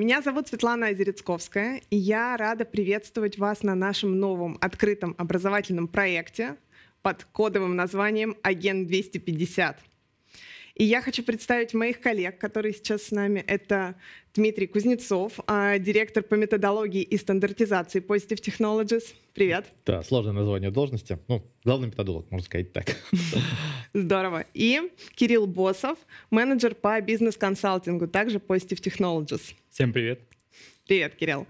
Меня зовут Светлана Озерецковская, и я рада приветствовать вас на нашем новом открытом образовательном проекте под кодовым названием «Агент 250». И я хочу представить моих коллег, которые сейчас с нами. Это Дмитрий Кузнецов, а, директор по методологии и стандартизации Positive Technologies. Привет. Да, сложное название должности. Ну, главный методолог, можно сказать так. Здорово. И Кирилл Босов, менеджер по бизнес-консалтингу, также Positive Technologies. Всем привет. Привет, Кирилл.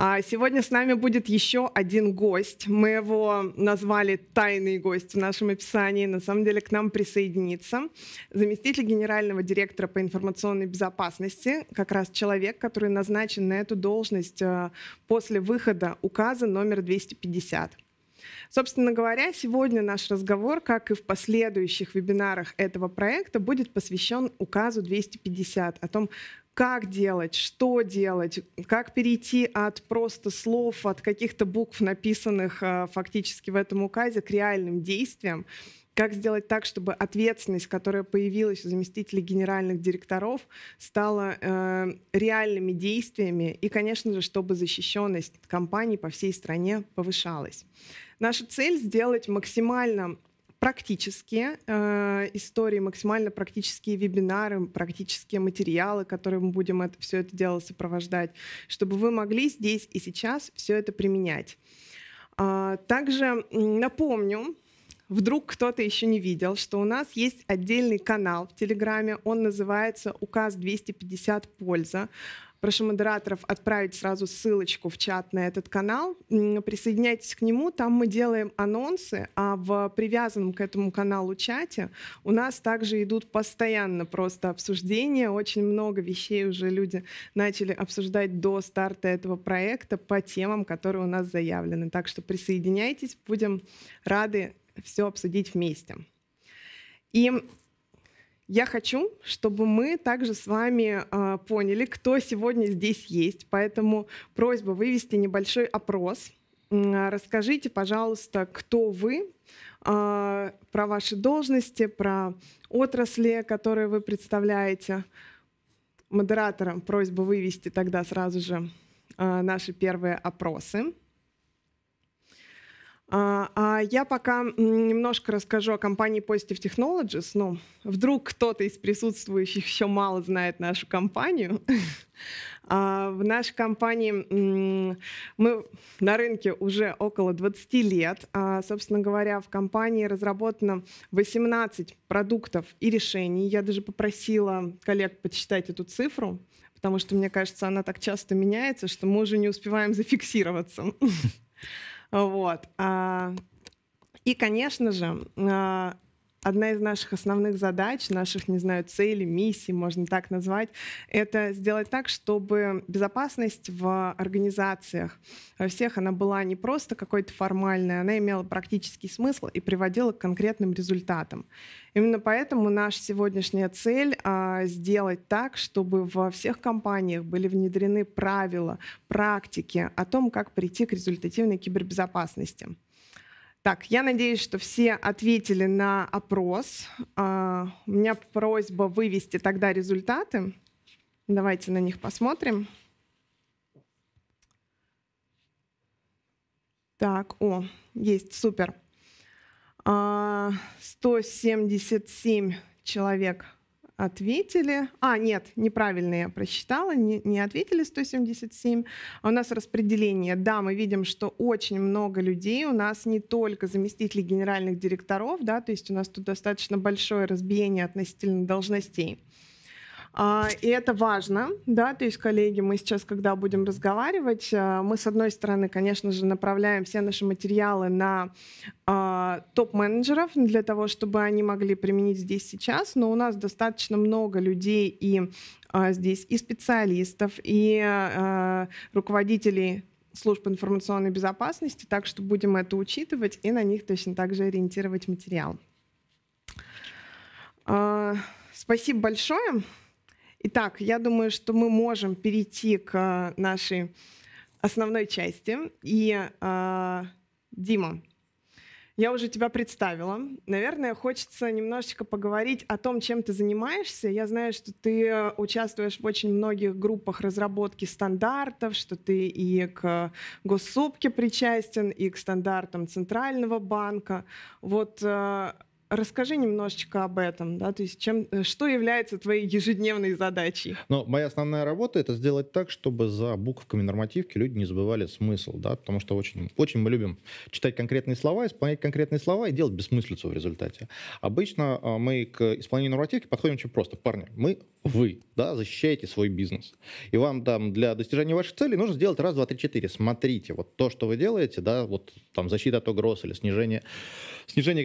А сегодня с нами будет еще один гость. Мы его назвали «Тайный гость» в нашем описании. На самом деле к нам присоединится заместитель генерального директора по информационной безопасности, как раз человек, который назначен на эту должность э, после выхода указа номер 250. Собственно говоря, сегодня наш разговор, как и в последующих вебинарах этого проекта, будет посвящен указу 250 о том, как делать, что делать, как перейти от просто слов, от каких-то букв, написанных э, фактически в этом указе, к реальным действиям, как сделать так, чтобы ответственность, которая появилась у заместителей генеральных директоров, стала э, реальными действиями и, конечно же, чтобы защищенность компаний по всей стране повышалась. Наша цель сделать максимально практические э, истории, максимально практические вебинары, практические материалы, которые мы будем это, все это дело сопровождать, чтобы вы могли здесь и сейчас все это применять. А, также напомню, вдруг кто-то еще не видел, что у нас есть отдельный канал в Телеграме, он называется «Указ 250 польза». Прошу модераторов отправить сразу ссылочку в чат на этот канал. Присоединяйтесь к нему, там мы делаем анонсы, а в привязанном к этому каналу чате у нас также идут постоянно просто обсуждения. Очень много вещей уже люди начали обсуждать до старта этого проекта по темам, которые у нас заявлены. Так что присоединяйтесь, будем рады все обсудить вместе. И я хочу, чтобы мы также с вами э, поняли, кто сегодня здесь есть. Поэтому просьба вывести небольшой опрос. Э, расскажите, пожалуйста, кто вы, э, про ваши должности, про отрасли, которые вы представляете. Модераторам просьба вывести тогда сразу же э, наши первые опросы. А, а я пока немножко расскажу о компании Positive Technologies. Ну, вдруг кто-то из присутствующих еще мало знает нашу компанию. А, в нашей компании мы на рынке уже около 20 лет. А, собственно говоря, в компании разработано 18 продуктов и решений. Я даже попросила коллег подсчитать эту цифру, потому что, мне кажется, она так часто меняется, что мы уже не успеваем зафиксироваться. Вот. А, и, конечно же, а, одна из наших основных задач, наших, не знаю, целей, миссий, можно так назвать, это сделать так, чтобы безопасность в организациях во всех, она была не просто какой-то формальной, она имела практический смысл и приводила к конкретным результатам. Именно поэтому наша сегодняшняя цель а, сделать так, чтобы во всех компаниях были внедрены правила, практики о том, как прийти к результативной кибербезопасности. Так, я надеюсь, что все ответили на опрос. Uh, у меня просьба вывести тогда результаты. Давайте на них посмотрим. Так, о, есть, супер. Uh, 177 человек ответили. А, нет, неправильно я просчитала, не, не ответили 177. А у нас распределение. Да, мы видим, что очень много людей. У нас не только заместители генеральных директоров, да, то есть у нас тут достаточно большое разбиение относительно должностей. А, и это важно, да, то есть, коллеги, мы сейчас, когда будем разговаривать, а, мы, с одной стороны, конечно же, направляем все наши материалы на а, топ-менеджеров для того, чтобы они могли применить здесь сейчас, но у нас достаточно много людей и здесь и специалистов, и руководителей служб информационной безопасности, так что будем это учитывать и на них точно так же ориентировать материал. Спасибо большое. Итак, я думаю, что мы можем перейти к нашей основной части. И э, Дима, Я уже тебя представила. Наверное, хочется немножечко поговорить о том, чем ты занимаешься. Я знаю, что ты участвуешь в очень многих группах разработки стандартов, что ты и к госсупке причастен, и к стандартам Центрального банка. Вот э, Расскажи немножечко об этом, да, то есть чем, э, что является твоей ежедневной задачей? Ну, моя основная работа — это сделать так, чтобы за буковками нормативки люди не забывали смысл, да, потому что очень, очень мы любим читать конкретные слова, исполнять конкретные слова и делать бессмыслицу в результате. Обычно а, мы к исполнению нормативки подходим очень просто. Парни, мы вы, да, защищаете свой бизнес. И вам там для достижения ваших целей нужно сделать раз, два, три, четыре. Смотрите, вот то, что вы делаете, да, вот там защита от угроз или снижение, снижение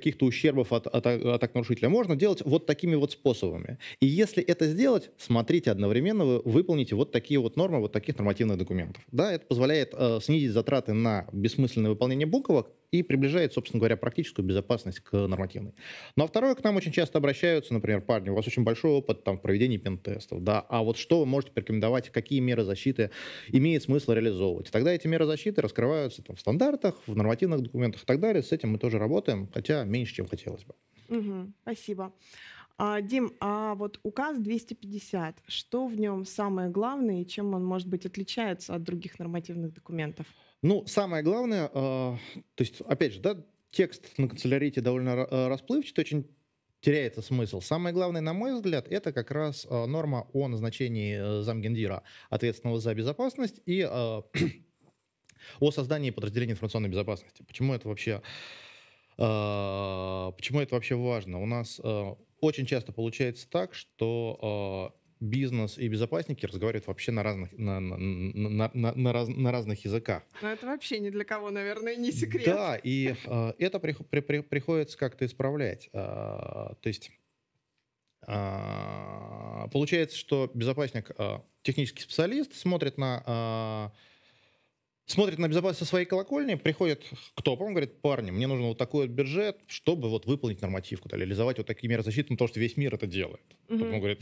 каких-то ущербов от, от, от нарушителя можно делать вот такими вот способами. И если это сделать, смотрите, одновременно вы выполните вот такие вот нормы, вот таких нормативных документов. Да, это позволяет э, снизить затраты на бессмысленное выполнение буквок и приближает, собственно говоря, практическую безопасность к нормативной. Ну а второе, к нам очень часто обращаются, например, парни, у вас очень большой опыт там, в проведении пентестов, да, а вот что вы можете порекомендовать, какие меры защиты имеет смысл реализовывать. Тогда эти меры защиты раскрываются там, в стандартах, в нормативных документах и так далее. С этим мы тоже работаем, хотя меньше, чем хотелось бы. Угу, спасибо. А, Дим, а вот указ 250, что в нем самое главное и чем он, может быть, отличается от других нормативных документов? Ну, самое главное, э, то есть, опять же, да, текст на канцелярите довольно э, расплывчатый, очень теряется смысл. Самое главное, на мой взгляд, это как раз э, норма о назначении э, замгендира, ответственного за безопасность, и о создании подразделения информационной безопасности. Почему это вообще, почему это вообще важно? У нас очень часто получается так, что бизнес и безопасники разговаривают вообще на разных, на, на, на, на, на, раз, на разных языках. Но это вообще ни для кого, наверное, не секрет. Да, и э, это при, при, при, приходится как-то исправлять. Э, то есть э, получается, что безопасник, э, технический специалист, смотрит на... Э, смотрит на безопасность со своей колокольни, приходит к топам, говорит, парни, мне нужен вот такой вот бюджет, чтобы вот выполнить нормативку, да, реализовать вот такие меры защиты, потому что весь мир это делает. Угу. Он говорит,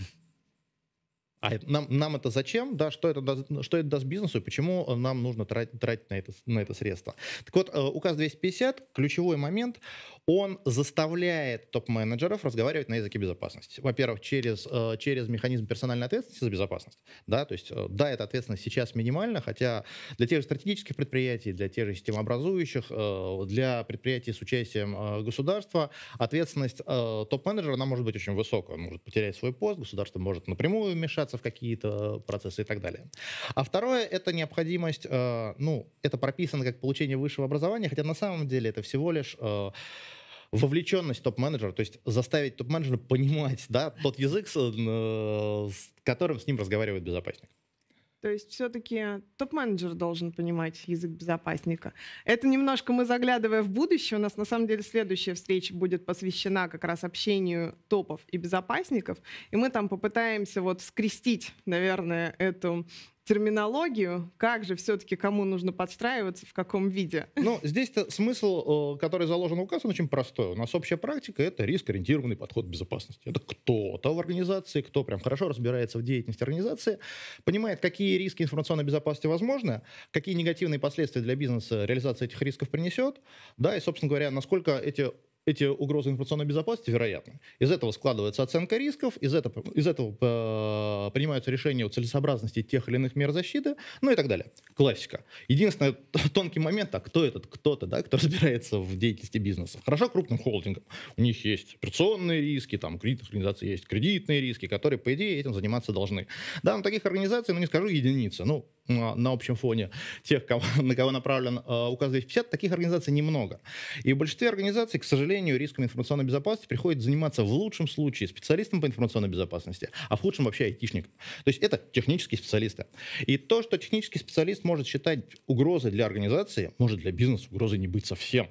а нам, нам это зачем? Да, что это, даст, что это даст бизнесу и почему нам нужно тратить, тратить на, это, на это средство? Так вот, э, указ 250, ключевой момент, он заставляет топ-менеджеров разговаривать на языке безопасности. Во-первых, через, э, через механизм персональной ответственности за безопасность. Да, то есть, э, да, эта ответственность сейчас минимальна, хотя для тех же стратегических предприятий, для тех же системообразующих, для предприятий с участием государства, ответственность топ-менеджера, она может быть очень высокая. Он может потерять свой пост, государство может напрямую вмешаться в какие-то процессы и так далее. А второе — это необходимость, э, ну, это прописано как получение высшего образования, хотя на самом деле это всего лишь э, вовлеченность топ-менеджера, то есть заставить топ-менеджера понимать да, тот язык, с, э, с которым с ним разговаривает безопасник. То есть все-таки топ-менеджер должен понимать язык безопасника. Это немножко мы заглядывая в будущее. У нас на самом деле следующая встреча будет посвящена как раз общению топов и безопасников. И мы там попытаемся вот скрестить, наверное, эту терминологию, как же все-таки кому нужно подстраиваться, в каком виде. Ну, здесь-то смысл, э, который заложен в указ, он очень простой. У нас общая практика — это риск-ориентированный подход к безопасности. Это кто-то в организации, кто прям хорошо разбирается в деятельности организации, понимает, какие риски информационной безопасности возможны, какие негативные последствия для бизнеса реализация этих рисков принесет, да, и, собственно говоря, насколько эти эти угрозы информационной безопасности вероятны. Из этого складывается оценка рисков, из этого, из этого э, принимаются решения о целесообразности тех или иных мер защиты, ну и так далее. Классика. Единственный тонкий момент, а кто этот кто-то, да, кто разбирается в деятельности бизнеса. Хорошо крупным холдингам. У них есть операционные риски, там, кредитных организаций есть кредитные риски, которые, по идее, этим заниматься должны. Да, но таких организаций, ну не скажу единицы, ну на общем фоне тех, кого, на кого направлен э, указ 250, таких организаций немного. И в большинстве организаций, к сожалению, риском информационной безопасности приходится заниматься в лучшем случае специалистом по информационной безопасности, а в худшем вообще айтишником. То есть это технические специалисты. И то, что технический специалист может считать угрозой для организации, может для бизнеса угрозой не быть совсем.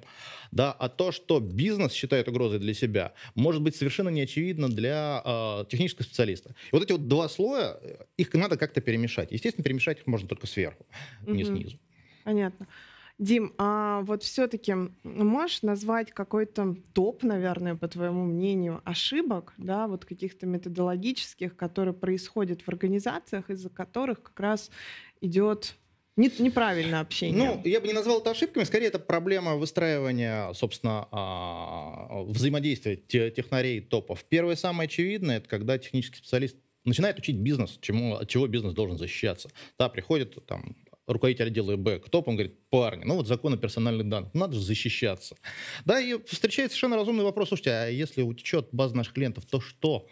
Да? А то, что бизнес считает угрозой для себя, может быть совершенно неочевидно для э, технического специалиста. И вот эти вот два слоя, их надо как-то перемешать. Естественно, перемешать их можно только сверху, не снизу. Понятно. Дим, а вот все-таки можешь назвать какой-то топ, наверное, по твоему мнению, ошибок, да, вот каких-то методологических, которые происходят в организациях, из-за которых как раз идет Не, неправильное общение. Ну, я бы не назвал это ошибками, скорее это проблема выстраивания, собственно, а, взаимодействия технарей топов. Первое самое очевидное, это когда технический специалист начинает учить бизнес, чему, от чего бизнес должен защищаться. Да, приходит там руководитель отдела ИБ к топам, говорит, парни, ну вот законы персональных данных, надо же защищаться. Да, и встречается совершенно разумный вопрос, слушайте, а если утечет база наших клиентов, то что?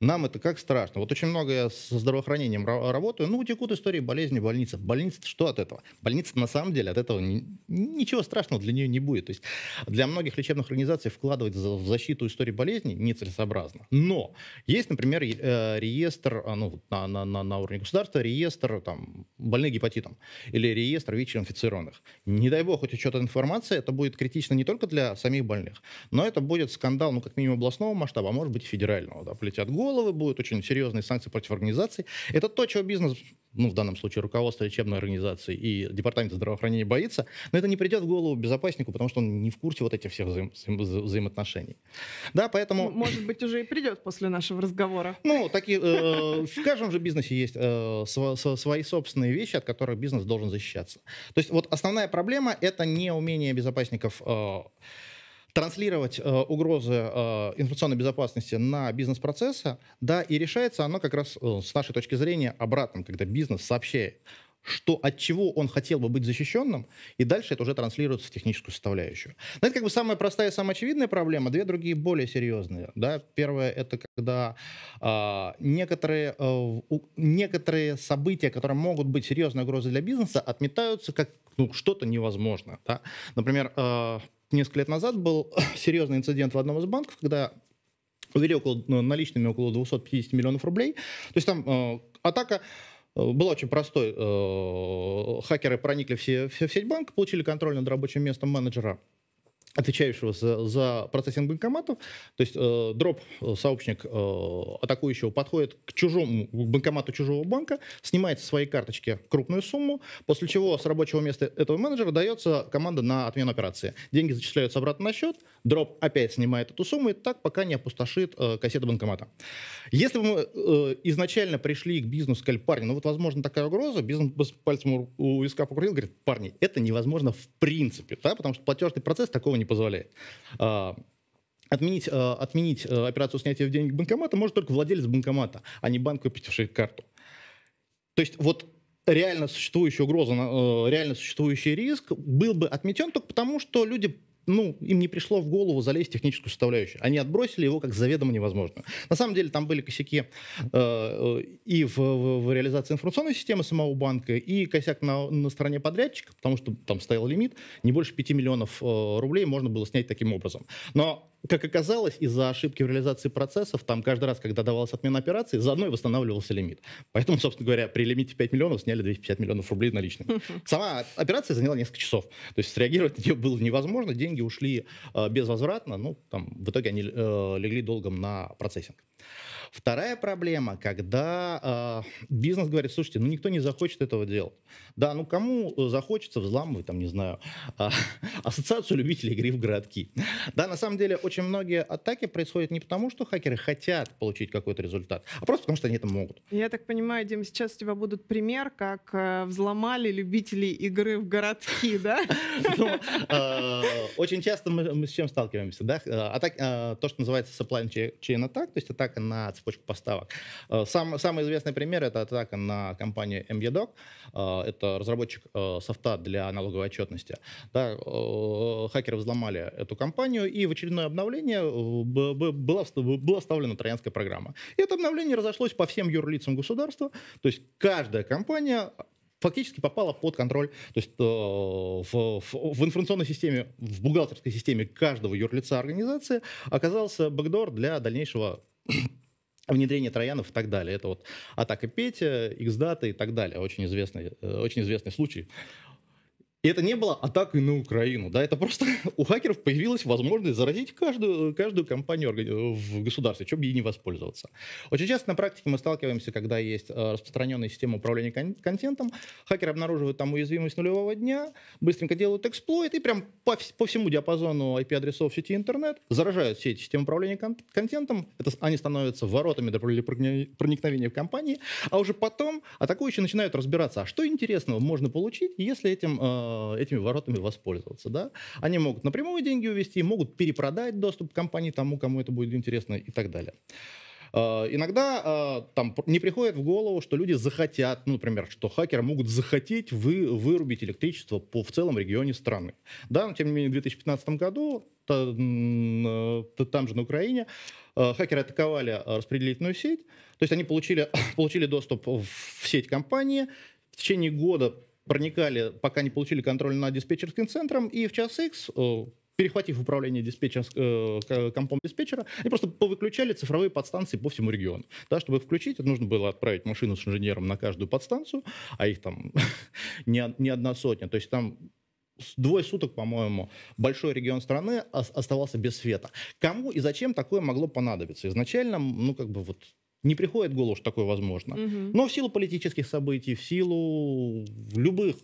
Нам это как страшно. Вот очень много я со здравоохранением работаю. Ну, утекут истории болезни больницы. Больница что от этого? Больница на самом деле от этого ни, ничего страшного для нее не будет. То есть для многих лечебных организаций вкладывать в защиту истории болезни нецелесообразно. Но есть, например, э, реестр а, ну, на, на, на, на уровне государства, реестр там, больных гепатитом или реестр ВИЧ-инфицированных. Не дай бог утечет эта информация, это будет критично не только для самих больных, но это будет скандал, ну, как минимум областного масштаба, а может быть федерального. Да, полетят головы головы, будут очень серьезные санкции против организаций. Это то, чего бизнес, ну, в данном случае руководство лечебной организации и департамент здравоохранения боится, но это не придет в голову безопаснику, потому что он не в курсе вот этих всех взаим вза взаимоотношений. Да, поэтому... Может быть, уже и придет после нашего разговора. Ну, такие, э, в каждом же бизнесе есть э, свои собственные вещи, от которых бизнес должен защищаться. То есть вот основная проблема — это не умение безопасников э, транслировать э, угрозы э, информационной безопасности на бизнес-процессы, да, и решается оно как раз э, с нашей точки зрения обратным, когда бизнес сообщает, что от чего он хотел бы быть защищенным, и дальше это уже транслируется в техническую составляющую. Но это как бы самая простая и самая очевидная проблема, две другие более серьезные. Да? Первое — это когда э, некоторые, э, некоторые события, которые могут быть серьезной угрозой для бизнеса, отметаются как ну, что-то невозможное. Да? Например, э, несколько лет назад был серьезный инцидент в одном из банков, когда увели около, ну, наличными около 250 миллионов рублей. То есть там э, атака э, была очень простой. Э, хакеры проникли в, все, в сеть банка, получили контроль над рабочим местом менеджера отвечающего за, за процессинг банкоматов. То есть э, дроп, э, сообщник э, атакующего, подходит к чужому к банкомату чужого банка, снимает со своей карточки крупную сумму, после чего с рабочего места этого менеджера дается команда на отмену операции. Деньги зачисляются обратно на счет, дроп опять снимает эту сумму и так пока не опустошит э, кассету банкомата. Если бы мы э, изначально пришли к бизнесу, сказали, парни, ну вот возможно такая угроза, бизнес пальцем у, у виска покрутил, говорит, парни, это невозможно в принципе, да, потому что платежный процесс такого не позволяет. А, отменить, а, отменить а, операцию снятия денег банкомата может только владелец банкомата, а не банк, выпустивший карту. То есть вот реально существующая угроза, реально существующий риск был бы отметен только потому, что люди ну, им не пришло в голову залезть в техническую составляющую. Они отбросили его как заведомо невозможно. На самом деле там были косяки э, и в, в, в реализации информационной системы самого банка, и косяк на, на стороне подрядчика, потому что там стоял лимит, не больше 5 миллионов э, рублей можно было снять таким образом. Но как оказалось, из-за ошибки в реализации процессов, там каждый раз, когда давалась отмена операции, заодно и восстанавливался лимит. Поэтому, собственно говоря, при лимите 5 миллионов сняли 250 миллионов рублей наличными. Сама операция заняла несколько часов. То есть среагировать на нее было невозможно, деньги ушли э, безвозвратно, ну, там, в итоге они э, легли долгом на процессинг. Вторая проблема, когда э, бизнес говорит, слушайте, ну никто не захочет этого делать. Да, ну кому захочется взламывать, там, не знаю, э, ассоциацию любителей игры в городки. Да, на самом деле очень многие атаки происходят не потому, что хакеры хотят получить какой-то результат, а просто потому, что они это могут. Я так понимаю, Дим, сейчас у тебя будут пример, как э, взломали любителей игры в городки, да? Ну, э, очень часто мы с чем сталкиваемся, да? Э, то, что называется supply chain attack, то есть атака на цепочку поставок. Э, сам, самый известный пример — это атака на компанию MYDoc. Э, это разработчик э, софта для налоговой отчетности. Да, хакеры взломали эту компанию, и в очередное обновление была, была вставлена троянская программа. И это обновление разошлось по всем юрлицам государства. То есть каждая компания фактически попала под контроль, то есть э, в, в, в информационной системе, в бухгалтерской системе каждого юрлица организации оказался бэкдор для дальнейшего внедрение троянов и так далее. Это вот атака Петя, X-дата и так далее. Очень известный, э, очень известный случай. И это не было атакой на Украину, да, это просто у хакеров появилась возможность заразить каждую, каждую компанию в государстве, чем ей не воспользоваться. Очень часто на практике мы сталкиваемся, когда есть э, распространенная система управления кон- контентом, хакеры обнаруживают там уязвимость нулевого дня, быстренько делают эксплойт и прям по, по всему диапазону IP-адресов сети интернет заражают все эти системы управления кон- контентом, это, они становятся воротами для проникновения в компании, а уже потом атакующие начинают разбираться, а что интересного можно получить, если этим э, Э, этими воротами воспользоваться. Да? Они могут напрямую деньги увести, могут перепродать доступ к компании тому, кому это будет интересно и так далее. Uh, иногда uh, там не приходит в голову, что люди захотят, ну, например, что хакеры могут захотеть вы, вырубить электричество по, в целом регионе страны. Да, но тем не менее в 2015 году там же на Украине хакеры атаковали распределительную сеть, то есть они получили, получили доступ в сеть компании, в течение года проникали, пока не получили контроль над диспетчерским центром, и в час X э, перехватив управление диспетчер, э, компом диспетчера, они просто повыключали цифровые подстанции по всему региону. Да, чтобы включить, нужно было отправить машину с инженером на каждую подстанцию, а их там не одна сотня. То есть там двое суток, по-моему, большой регион страны оставался без света. Кому и зачем такое могло понадобиться? Изначально, ну, как бы вот не приходит в голову, что такое возможно. Угу. Но в силу политических событий, в силу любых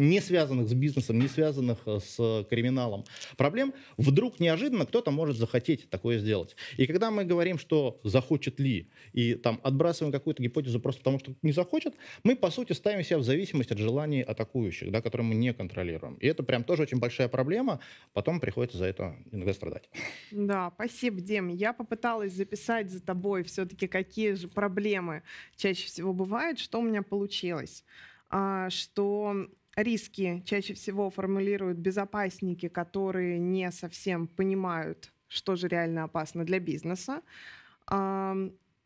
не связанных с бизнесом, не связанных э, с криминалом проблем, вдруг неожиданно кто-то может захотеть такое сделать. И когда мы говорим, что захочет ли, и там отбрасываем какую-то гипотезу просто потому, что не захочет, мы, по сути, ставим себя в зависимость от желаний атакующих, да, которые мы не контролируем. И это прям тоже очень большая проблема, потом приходится за это иногда страдать. Да, спасибо, Дим. Я попыталась записать за тобой все-таки, какие же проблемы чаще всего бывают, что у меня получилось а, что риски чаще всего формулируют безопасники, которые не совсем понимают, что же реально опасно для бизнеса.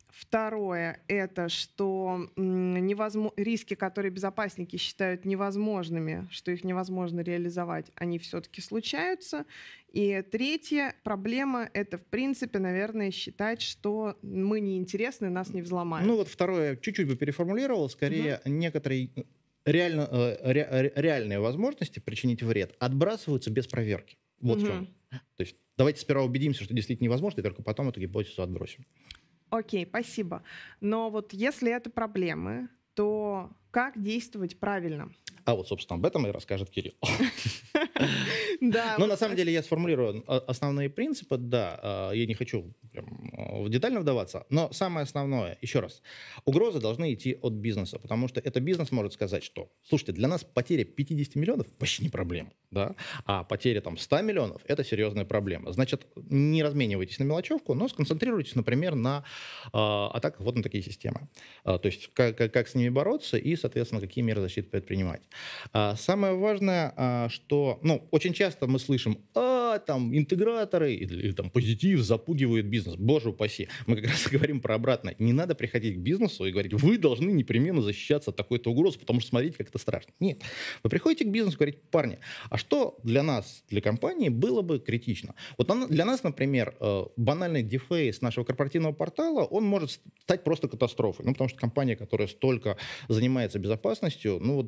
Второе – это что невозможно, риски, которые безопасники считают невозможными, что их невозможно реализовать, они все-таки случаются. И третья проблема – это, в принципе, наверное, считать, что мы неинтересны, нас не взломают. Ну вот второе, чуть-чуть бы переформулировал, скорее угу. некоторые реально, э, ре, реальные возможности причинить вред отбрасываются без проверки. Вот угу. в чем. То есть давайте сперва убедимся, что действительно невозможно, и только потом эту гипотезу отбросим. Окей, спасибо. Но вот если это проблемы, то как действовать правильно? А вот, собственно, об этом и расскажет Кирилл. Да. Но на самом деле я сформулирую а, основные принципы, да, а, я не хочу прям а, в детально вдаваться, но самое основное, еще раз, угрозы должны идти от бизнеса, потому что это бизнес может сказать, что, слушайте, для нас потеря 50 миллионов вообще не проблема, да, а потеря там 100 миллионов – это серьезная проблема. Значит, не разменивайтесь на мелочевку, но сконцентрируйтесь, например, на э, атаках вот на такие системы. то есть как, как, как с ними бороться и, соответственно, какие меры защиты предпринимать. Самое важное, что, ну, очень часто мы слышим, а, там, интеграторы или, или там позитив запугивают бизнес. Боже упаси. Мы как раз говорим про обратное. Не надо приходить к бизнесу и говорить, вы должны непременно защищаться от такой-то угрозы, потому что смотрите, как это страшно. Нет. Вы приходите к бизнесу и говорите, парни, а что для нас, для компании было бы критично? Вот для нас, например, э, банальный дефейс нашего корпоративного портала, он может стать просто катастрофой. Ну, потому что компания, которая столько занимается безопасностью, ну, вот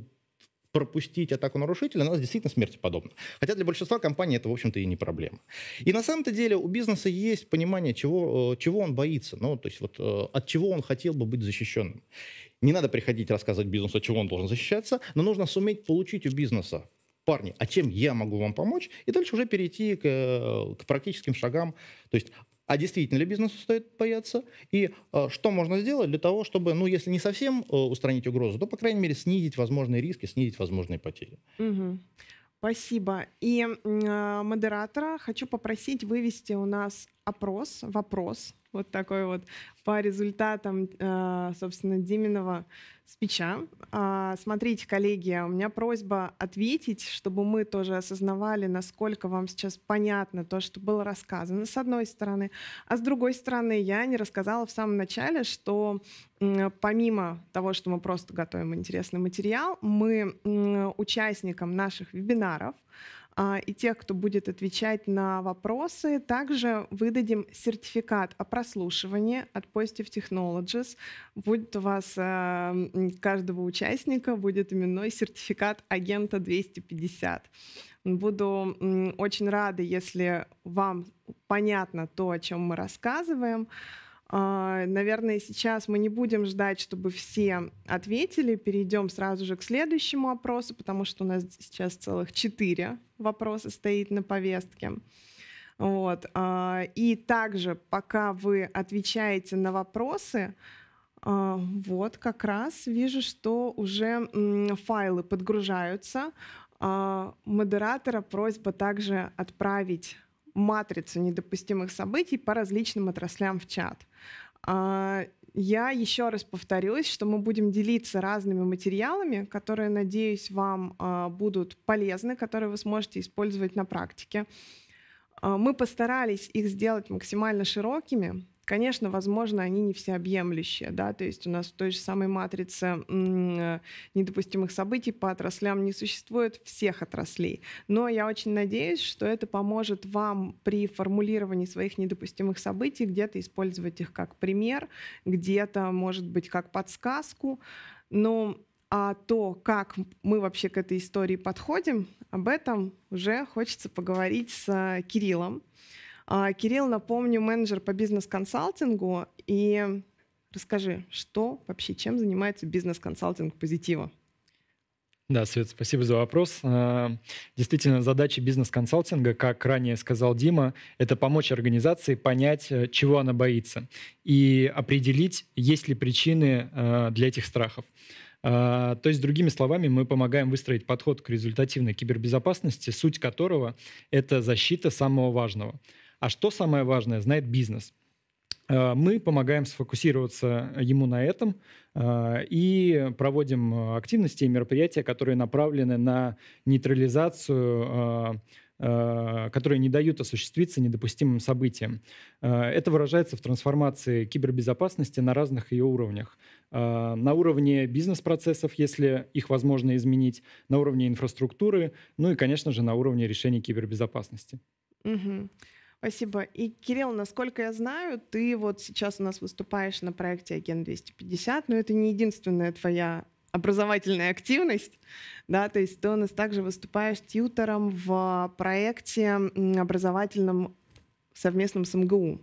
пропустить атаку нарушителя, она действительно смерти подобна. Хотя для большинства компаний это, в общем-то, и не проблема. И на самом-то деле у бизнеса есть понимание, чего, э, чего он боится, ну, то есть вот э, от чего он хотел бы быть защищенным. Не надо приходить рассказывать бизнесу, от чего он должен защищаться, но нужно суметь получить у бизнеса парни, а чем я могу вам помочь? И дальше уже перейти к, э, к практическим шагам. То есть а действительно ли бизнесу стоит бояться, и э, что можно сделать для того, чтобы, ну, если не совсем э, устранить угрозу, то, по крайней мере, снизить возможные риски, снизить возможные потери. Угу. Спасибо. И э, модератора хочу попросить вывести у нас опрос, вопрос, вот такой вот по результатам, э, собственно, Диминого спича. А, смотрите, коллеги, у меня просьба ответить, чтобы мы тоже осознавали, насколько вам сейчас понятно то, что было рассказано, с одной стороны. А с другой стороны, я не рассказала в самом начале, что помимо того, что мы просто готовим интересный материал, мы участникам наших вебинаров и тех, кто будет отвечать на вопросы. Также выдадим сертификат о прослушивании от Positive Technologies. Будет у вас э, каждого участника будет именной сертификат агента 250. Буду очень рада, если вам понятно то, о чем мы рассказываем. А, наверное, сейчас мы не будем ждать, чтобы все ответили. Перейдем сразу же к следующему опросу, потому что у нас сейчас целых четыре вопроса стоит на повестке. Вот. А, и также, пока вы отвечаете на вопросы, а, вот как раз вижу, что уже файлы подгружаются. Модератора просьба также отправить матрицу недопустимых событий по различным отраслям в чат. А, я еще раз повторюсь, что мы будем делиться разными материалами, которые, надеюсь, вам а, будут полезны, которые вы сможете использовать на практике. А, мы постарались их сделать максимально широкими, Конечно, возможно, они не всеобъемлющие, да, то есть у нас в той же самой матрице э, недопустимых событий по отраслям не существует всех отраслей. Но я очень надеюсь, что это поможет вам при формулировании своих недопустимых событий где-то использовать их как пример, где-то, может быть, как подсказку. Но а то, как мы вообще к этой истории подходим, об этом уже хочется поговорить с Кириллом. А, Кирилл, напомню, менеджер по бизнес-консалтингу. И расскажи, что вообще, чем занимается бизнес-консалтинг позитива? Да, Свет, спасибо за вопрос. А, действительно, задача бизнес-консалтинга, как ранее сказал Дима, это помочь организации понять, э, чего она боится, и определить, есть ли причины э, для этих страхов. А, то есть, другими словами, мы помогаем выстроить подход к результативной кибербезопасности, суть которого — это защита самого важного — а что самое важное, знает бизнес. Э, мы помогаем сфокусироваться ему на этом э, и проводим активности и мероприятия, которые направлены на нейтрализацию э, которые не дают осуществиться недопустимым событиям. Это выражается в трансформации кибербезопасности на разных ее уровнях. На уровне бизнес-процессов, если их возможно изменить, на уровне инфраструктуры, ну и, конечно же, на уровне решений кибербезопасности. Угу. Спасибо. И, Кирилл, насколько я знаю, ты вот сейчас у нас выступаешь на проекте Агент 250, но это не единственная твоя образовательная активность, да, то есть ты у нас также выступаешь тьютором в проекте образовательном совместном с МГУ.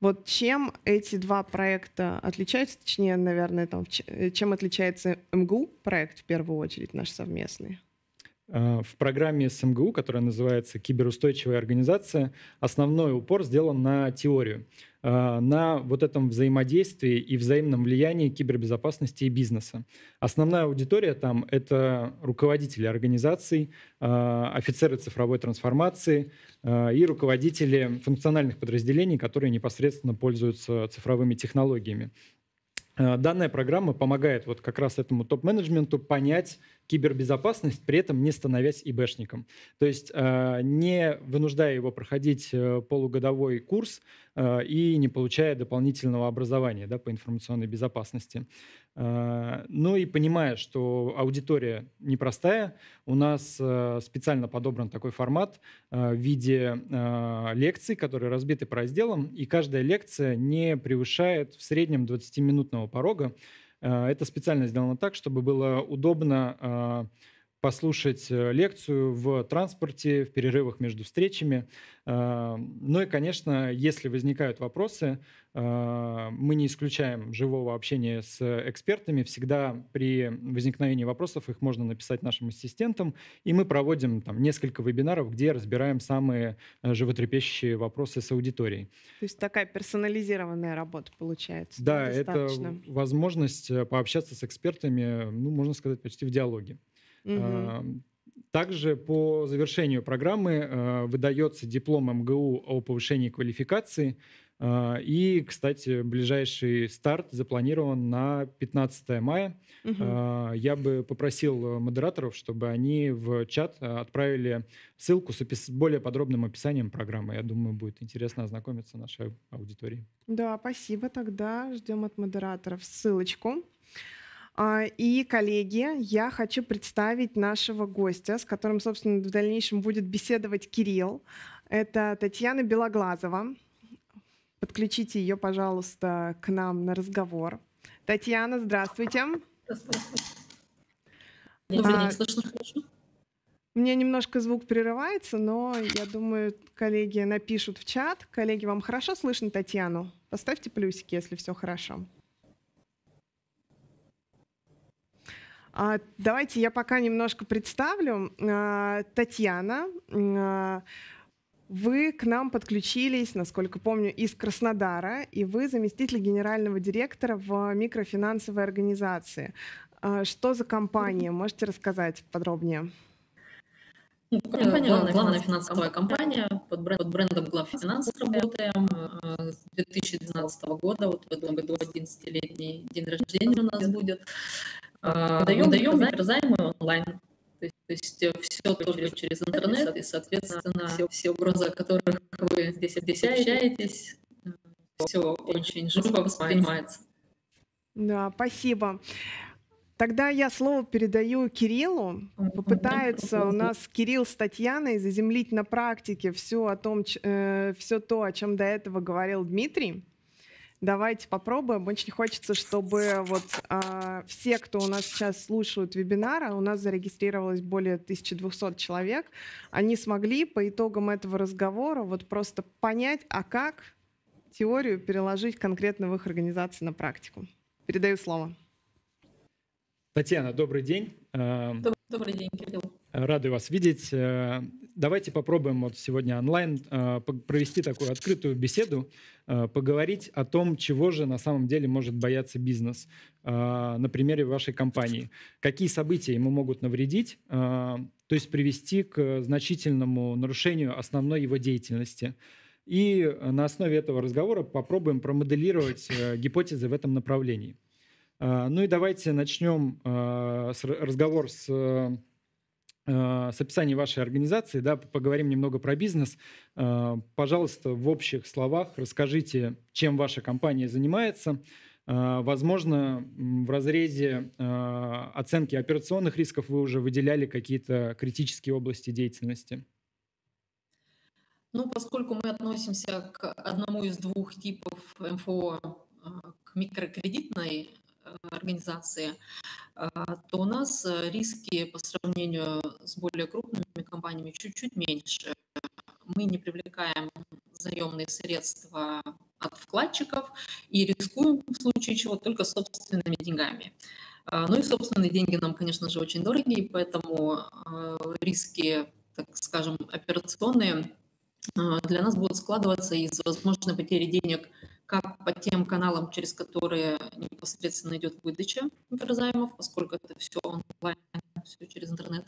Вот чем эти два проекта отличаются, точнее, наверное, там, чем отличается МГУ проект в первую очередь наш совместный? Э, в программе СМГУ, которая называется «Киберустойчивая организация», основной упор сделан на теорию, э, на вот этом взаимодействии и взаимном влиянии кибербезопасности и бизнеса. Основная аудитория там — это руководители организаций, э, офицеры цифровой трансформации и руководители функциональных подразделений, которые непосредственно пользуются цифровыми технологиями. Данная программа помогает вот как раз этому топ-менеджменту понять, кибербезопасность, при этом не становясь ИБшником. То есть э, не вынуждая его проходить э, полугодовой курс э, и не получая дополнительного образования да, по информационной безопасности. Ну и понимая, что аудитория непростая, у нас специально подобран такой формат в виде лекций, которые разбиты по разделам, и каждая лекция не превышает в среднем 20-минутного порога, Э, это специально сделано так, чтобы было удобно э, послушать э, лекцию в транспорте, в перерывах между встречами. Ну и, конечно, если возникают вопросы, мы не исключаем живого общения с экспертами. Всегда при возникновении вопросов их можно написать нашим ассистентам. И мы проводим там несколько вебинаров, где разбираем самые животрепещущие вопросы с аудиторией. То есть такая персонализированная работа получается. Да, это возможность пообщаться с экспертами, ну, можно сказать, почти в диалоге. Угу. Также по завершению программы э, выдается диплом МГУ о повышении квалификации. Э, и, кстати, ближайший старт запланирован на 15 мая. Угу. Я бы попросил модераторов, чтобы они в чат отправили ссылку с более подробным описанием программы. Я думаю, будет интересно ознакомиться нашей аудитории. Да, спасибо. Тогда ждем от модераторов ссылочку. А, и, коллеги, я хочу представить нашего гостя, с которым, собственно, в дальнейшем будет беседовать Кирилл. Это Татьяна Белоглазова. Подключите ее, пожалуйста, к нам на разговор. Татьяна, здравствуйте. Здравствуйте. А, слышно хорошо? У меня немножко звук прерывается, но я думаю, коллеги напишут в чат. Коллеги, вам хорошо слышно Татьяну? Поставьте плюсики, если все хорошо. Давайте я пока немножко представлю. А, Татьяна, а, вы к нам подключились, насколько помню, из Краснодара, и вы заместитель генерального директора в микрофинансовой организации. Что за компания? Можете рассказать подробнее? Ну, компания, главная, главная финансовая компания, под, бренд, под брендом Главфинанс работаем с 2012 года, вот в этом году 11-летний день рождения у нас будет. Даем, даем микрозаймы онлайн. То есть, то есть э, все тоже через интернет, и, соответственно, все, все угрозы, о которых вы здесь общаетесь, все очень живо воспринимается. Да, спасибо. Тогда я слово передаю Кириллу. Попытается у нас Кирилл с Татьяной заземлить на практике все, о том, э, все то, о чем до этого говорил Дмитрий. Давайте попробуем. Очень хочется, чтобы вот а, все, кто у нас сейчас слушают вебинара, у нас зарегистрировалось более 1200 человек, они смогли по итогам этого разговора вот просто понять, а как теорию переложить конкретно в их организации на практику. Передаю слово. Татьяна, добрый день. Добрый день, Кирилл. Рады вас видеть. Э, давайте попробуем вот сегодня онлайн э, провести такую открытую беседу, э, поговорить о том, чего же на самом деле может бояться бизнес на примере вашей компании. Какие события ему могут навредить, то есть привести к значительному нарушению основной его деятельности. И на основе этого разговора попробуем промоделировать гипотезы в этом направлении. Ну и давайте начнем разговор с Э, с описанием вашей организации, да, поговорим немного про бизнес. Э, пожалуйста, в общих словах расскажите, чем ваша компания занимается. Э, возможно, в разрезе оценки операционных рисков вы уже выделяли какие-то критические области деятельности. Ну, поскольку мы относимся к одному из двух типов МФО, к микрокредитной организации, а, то у нас э, риски по сравнению с более крупными компаниями чуть-чуть меньше. Мы не привлекаем заемные средства от вкладчиков и рискуем в случае чего только собственными деньгами. А, ну и собственные деньги нам, конечно же, очень дорогие, поэтому риски, так скажем, операционные для нас будут складываться из возможной потери денег – как по тем каналам, через которые непосредственно идет выдача микрозаймов, поскольку это все онлайн, все через интернет,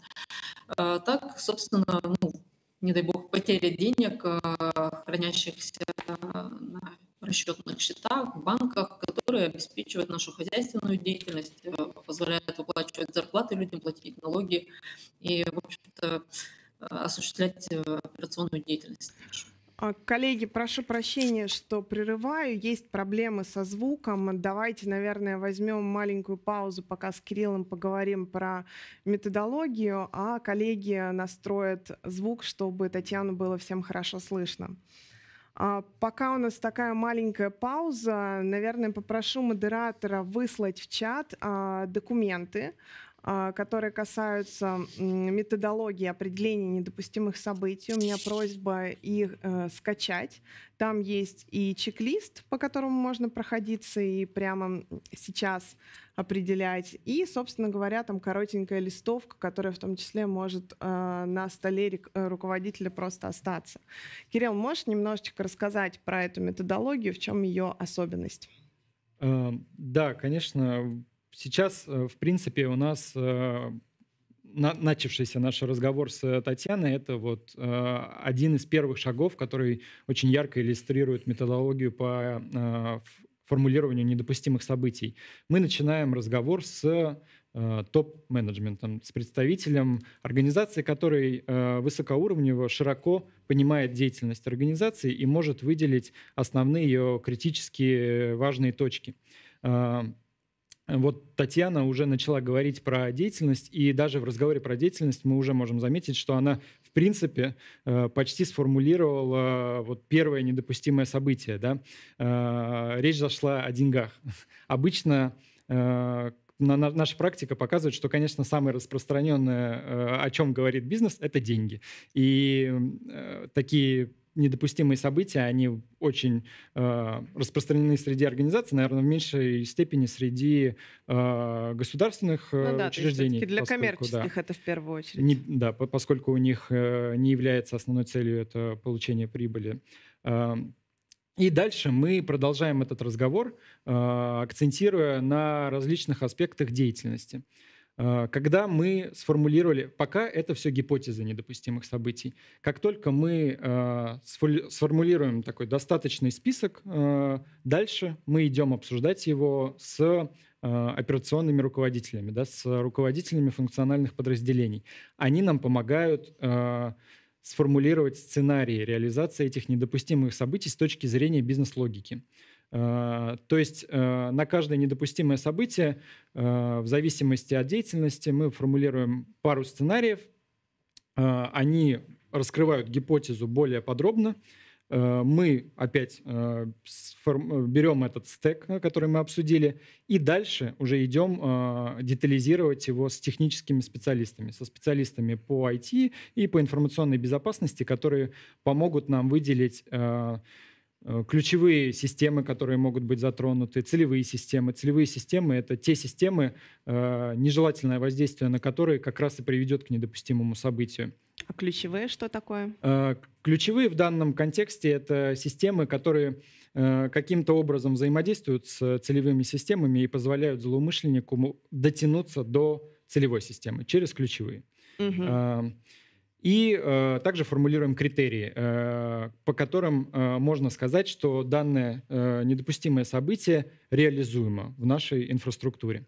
а, так, собственно, ну, не дай бог, потеря денег, а, хранящихся на расчетных счетах, в банках, которые обеспечивают нашу хозяйственную деятельность, позволяют выплачивать зарплаты людям, платить налоги и, в общем-то, осуществлять операционную деятельность. Коллеги, прошу прощения, что прерываю. Есть проблемы со звуком. Давайте, наверное, возьмем маленькую паузу, пока с Кириллом поговорим про методологию, а коллеги настроят звук, чтобы Татьяну было всем хорошо слышно. А, пока у нас такая маленькая пауза, наверное, попрошу модератора выслать в чат а, документы, а, которые касаются методологии определения недопустимых событий. У меня просьба их э, скачать. Там есть и чек-лист, по которому можно проходиться и прямо сейчас определять. И, собственно говоря, там коротенькая листовка, которая в том числе может э, на столе э, руководителя просто остаться. Кирилл, можешь немножечко рассказать про эту методологию, в чем ее особенность? Да, конечно Сейчас, э, в принципе, у нас э, начавшийся наш разговор с Татьяной, это вот э, один из первых шагов, который очень ярко иллюстрирует методологию по формулированию недопустимых событий. Мы начинаем разговор с топ-менеджментом, с представителем организации, который высокоуровнево, широко понимает деятельность организации и может выделить основные ее критически важные точки. Вот Татьяна уже начала говорить про деятельность, и даже в разговоре про деятельность мы уже можем заметить, что она, в принципе, э, почти сформулировала вот первое недопустимое событие. Да? Э, речь зашла о деньгах. Обычно э, наша практика показывает, что, конечно, самое распространенное, о чем говорит бизнес, это деньги. И такие недопустимые события, они очень э, распространены среди организаций, наверное, в меньшей степени среди э, государственных э, ну, да, учреждений. для поскольку, коммерческих да, это в первую очередь. Не, да, поскольку у них э, не является основной целью это получение прибыли. Э, и дальше мы продолжаем этот разговор, э, акцентируя на различных аспектах деятельности. А, когда мы сформулировали, пока это все гипотезы недопустимых событий, как только мы а, сформулируем такой достаточный список, а, дальше мы идем обсуждать его с операционными руководителями, да, с руководителями функциональных подразделений. Они нам помогают сформулировать сценарии реализации этих недопустимых событий с точки зрения бизнес-логики. Э, то есть э, на каждое недопустимое событие, э, в зависимости от деятельности, мы формулируем пару сценариев. Они раскрывают гипотезу более подробно. Мы опять берем этот стек, который мы обсудили, и дальше уже идем детализировать его с техническими специалистами, со специалистами по IT и по информационной безопасности, которые помогут нам выделить ключевые системы, которые могут быть затронуты, целевые системы. Целевые системы — это те системы, э, нежелательное воздействие на которые как раз и приведет к недопустимому событию. А ключевые что такое? Э, ключевые в данном контексте — это системы, которые каким-то образом взаимодействуют с целевыми системами и позволяют злоумышленнику дотянуться до целевой системы через ключевые. Угу. И э, также формулируем критерии, э, по которым э, можно сказать, что данное э, недопустимое событие реализуемо в нашей инфраструктуре.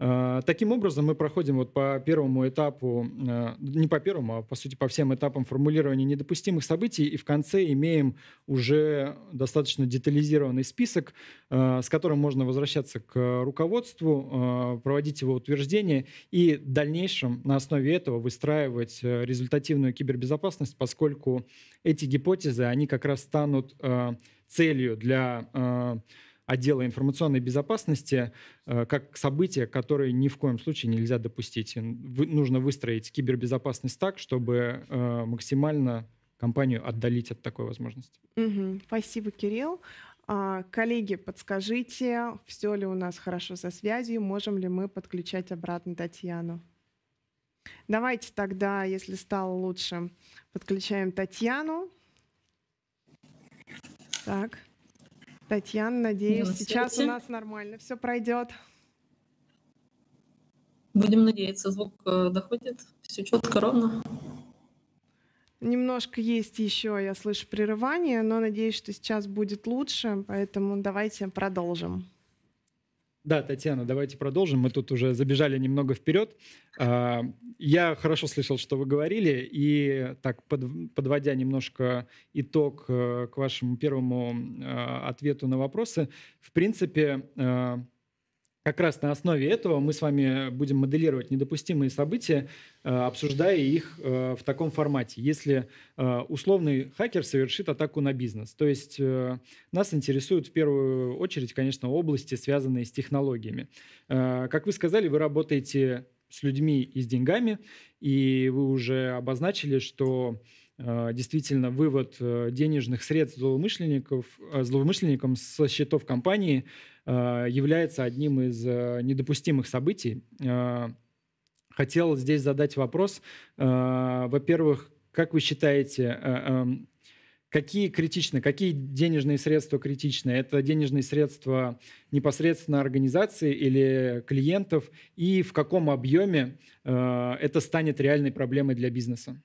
А, таким образом, мы проходим вот по первому этапу, а, не по первому, а по сути по всем этапам формулирования недопустимых событий, и в конце имеем уже достаточно детализированный список, а, с которым можно возвращаться к руководству, проводить его утверждение и в дальнейшем на основе этого выстраивать результативную кибербезопасность, поскольку эти гипотезы, они как раз станут целью для отдела информационной безопасности э, как событие, которое ни в коем случае нельзя допустить. Нужно выстроить кибербезопасность так, чтобы э, максимально компанию отдалить от такой возможности. Угу. Спасибо, Кирилл. А, коллеги, подскажите, все ли у нас хорошо со связью, можем ли мы подключать обратно Татьяну? Давайте тогда, если стало лучше, подключаем Татьяну. Так. Татьяна, надеюсь, сейчас у нас нормально все пройдет. Будем надеяться, звук э, доходит, все четко, ровно. Немножко есть еще, я слышу прерывание, но надеюсь, что сейчас будет лучше, поэтому давайте продолжим. Да, Татьяна, давайте продолжим. Мы тут уже забежали немного вперед. А, я хорошо слышал, что вы говорили, и так, подводя немножко итог э, к вашему первому а, ответу на вопросы, в принципе, а, как раз на основе этого мы с вами будем моделировать недопустимые события, э, обсуждая их э, в таком формате. Если э, условный хакер совершит атаку на бизнес, то есть нас интересуют в первую очередь, конечно, области, связанные с технологиями. Как вы сказали, вы работаете с людьми и с деньгами, и вы уже обозначили, что действительно вывод денежных средств злоумышленников, злоумышленникам со счетов компании – Э, является одним из э, недопустимых событий. Э, хотел здесь задать вопрос. Во-первых, как вы считаете, эм, какие критичны, какие денежные средства критичны? Это денежные средства непосредственно организации или клиентов? И в каком объеме это станет реальной проблемой для бизнеса?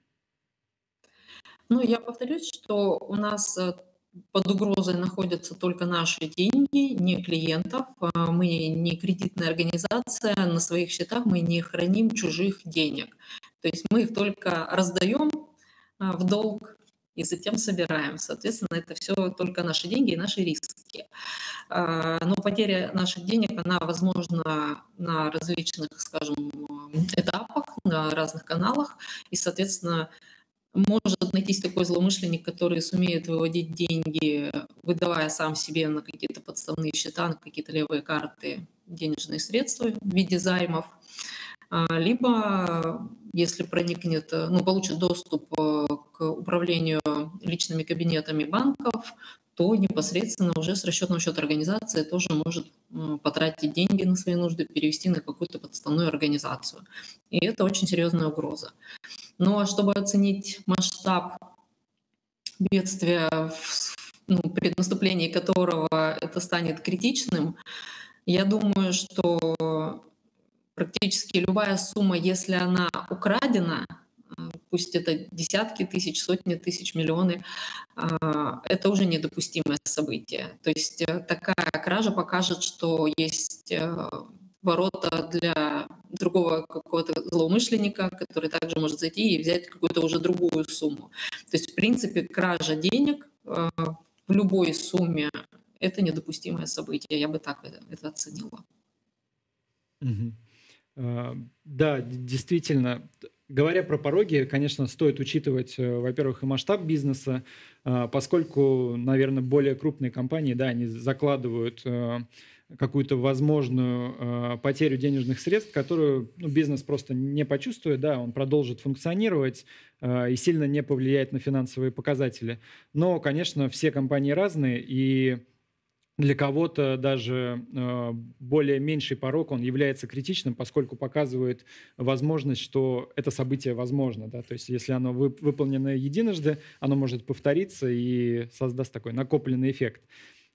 Ну, я повторюсь, что у нас под угрозой находятся только наши деньги, не клиентов. А, мы не кредитная организация, на своих счетах мы не храним чужих денег. То есть мы их только раздаем а, в долг и затем собираем. Соответственно, это все только наши деньги и наши риски. Но потеря наших денег, она возможна на различных, скажем, этапах, на разных каналах, и, соответственно, может найтись такой злоумышленник, который сумеет выводить деньги, выдавая сам себе на какие-то подставные счета, на какие-то левые карты денежные средства в виде займов, а, либо если проникнет, ну, получит доступ э, к управлению личными кабинетами банков, то непосредственно уже с расчетного счета организации тоже может потратить деньги на свои нужды, перевести на какую-то подставную организацию. И это очень серьезная угроза. А чтобы оценить масштаб бедствия, ну, перед наступлением которого это станет критичным, я думаю, что практически любая сумма, если она украдена, пусть это десятки тысяч, сотни тысяч, миллионы, а, это уже недопустимое событие. То есть э, такая кража покажет, что есть э, ворота для другого какого-то злоумышленника, который также может зайти и взять какую-то уже другую сумму. То есть, в принципе, кража денег э, в любой сумме — это недопустимое событие. Я бы так это оценила. Угу. Да, действительно, Говоря про пороги, конечно, стоит учитывать, э, во-первых, и масштаб бизнеса, поскольку, наверное, более крупные компании, да, они закладывают какую-то возможную э, потерю денежных средств, которую ну, бизнес просто не почувствует, да, он продолжит функционировать и сильно не повлияет на финансовые показатели. Но, конечно, все компании разные, и для кого-то даже э, более меньший порог, он является критичным, поскольку показывает возможность, что это событие возможно. Да? То есть если оно выполнено единожды, оно может повториться и создаст такой накопленный эффект.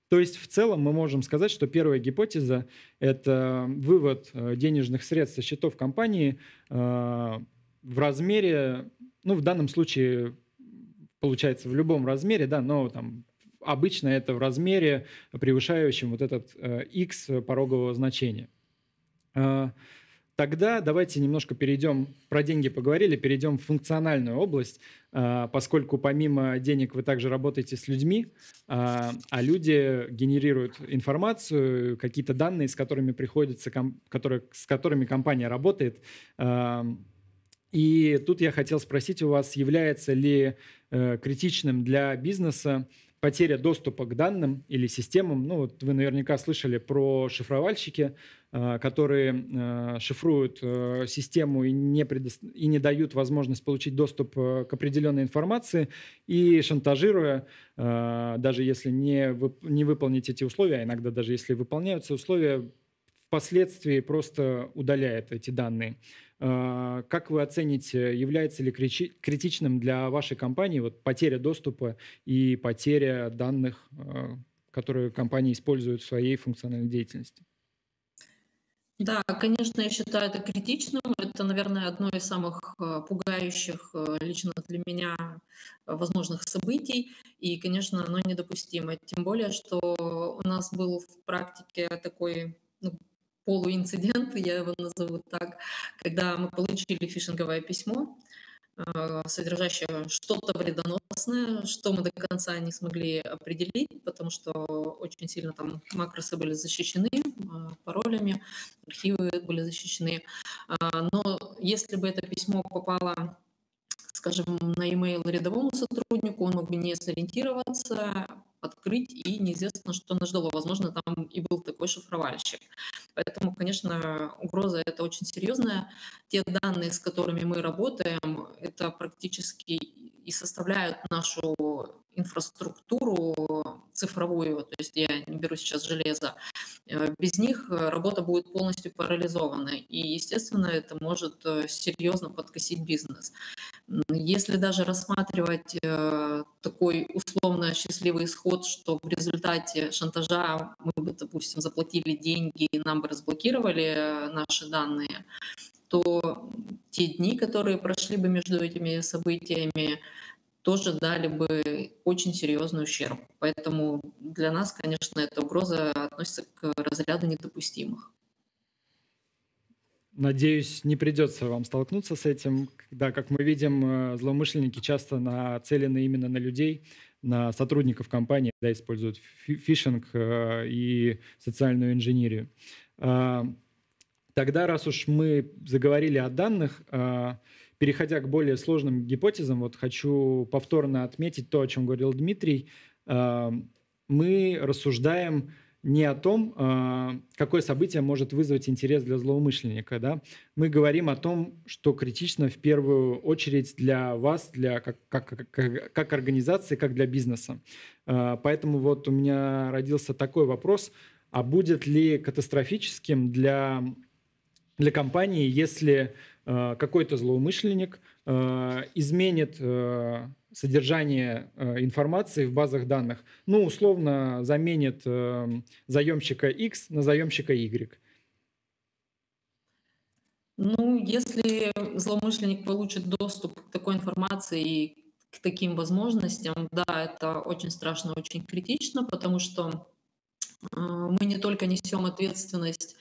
То есть в целом мы можем сказать, что первая гипотеза – это вывод э, денежных средств со счетов компании э, в размере, ну в данном случае получается в любом размере, да, но там обычно это в размере, превышающем вот этот x э, порогового значения. А, тогда давайте немножко перейдем, про деньги поговорили, перейдем в функциональную область, а, поскольку помимо денег вы также работаете с людьми, а, а люди генерируют информацию, какие-то данные, с которыми приходится, которые, с которыми компания работает. И тут я хотел спросить у вас, является ли э, критичным для бизнеса потеря доступа к данным или системам. Ну, вот вы наверняка слышали про шифровальщики, э, которые э, шифруют э, систему и не, предо... и не дают возможность получить доступ к определенной информации, и шантажируя, даже если не, вып... не выполнить эти условия, а иногда даже если выполняются условия, впоследствии просто удаляет эти данные. А, как вы оцените, является ли критичным для вашей компании вот потеря доступа и потеря данных, а, которые компания использует в своей функциональной деятельности? Да, конечно, я считаю это критичным. Это, наверное, одно из самых а, пугающих лично для меня возможных событий. И, конечно, оно недопустимо. Тем более, что у нас был в практике такой ну, полуинцидент, я его назову так, когда мы получили фишинговое письмо, а, содержащее что-то вредоносное, что мы до конца не смогли определить, потому что очень сильно там макросы были защищены а, паролями, архивы были защищены. А, но если бы это письмо попало скажем, на e-mail рядовому сотруднику, он мог бы не сориентироваться, открыть, и неизвестно, что нас ждало. Возможно, там и был такой шифровальщик. Поэтому, конечно, угроза это очень серьезная. Те данные, с которыми мы работаем, это практически и составляют нашу инфраструктуру цифровую, то есть я не беру сейчас железо, э, без них работа будет полностью парализована, и, естественно, это может э, серьезно подкосить бизнес. Если даже рассматривать э, такой условно счастливый исход, что в результате шантажа мы бы, допустим, заплатили деньги и нам бы разблокировали наши данные, то те дни, которые прошли бы между этими событиями, тоже дали бы очень серьезный ущерб. Поэтому для нас, конечно, эта угроза относится к разряду недопустимых. Надеюсь, не придется вам столкнуться с этим. Да, как мы видим, э, злоумышленники часто нацелены именно на людей, на сотрудников компании, да, используют фишинг э, и социальную инженерию. А, тогда, раз уж мы заговорили о данных, а, переходя к более сложным гипотезам, вот хочу повторно отметить то, о чем говорил Дмитрий. А, мы рассуждаем не о том, а, какое событие может вызвать интерес для злоумышленника. Да? Мы говорим о том, что критично в первую очередь для вас, для, как, как, как, как организации, как для бизнеса. А, поэтому вот у меня родился такой вопрос, а будет ли катастрофическим для, для компании, если а, какой-то злоумышленник изменит содержание э, информации в базах данных, ну, условно заменит э, заемщика X на заемщика Y. Ну, если злоумышленник получит доступ к такой информации и к таким возможностям, да, это очень страшно, очень критично, потому что э, мы не только несем ответственность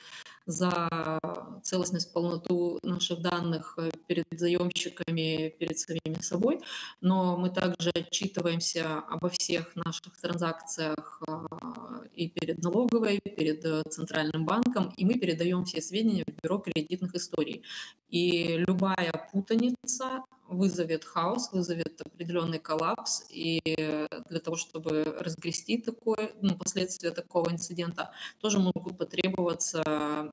за целостность, полноту наших данных э, перед заемщиками, перед самими собой, но мы также отчитываемся обо всех наших транзакциях а, и перед налоговой, перед э, Центральным банком, и мы передаем все сведения в Бюро кредитных историй. И любая путаница вызовет хаос, вызовет определенный коллапс, и для того, чтобы разгрести такое, ну, последствия такого инцидента, тоже могут потребоваться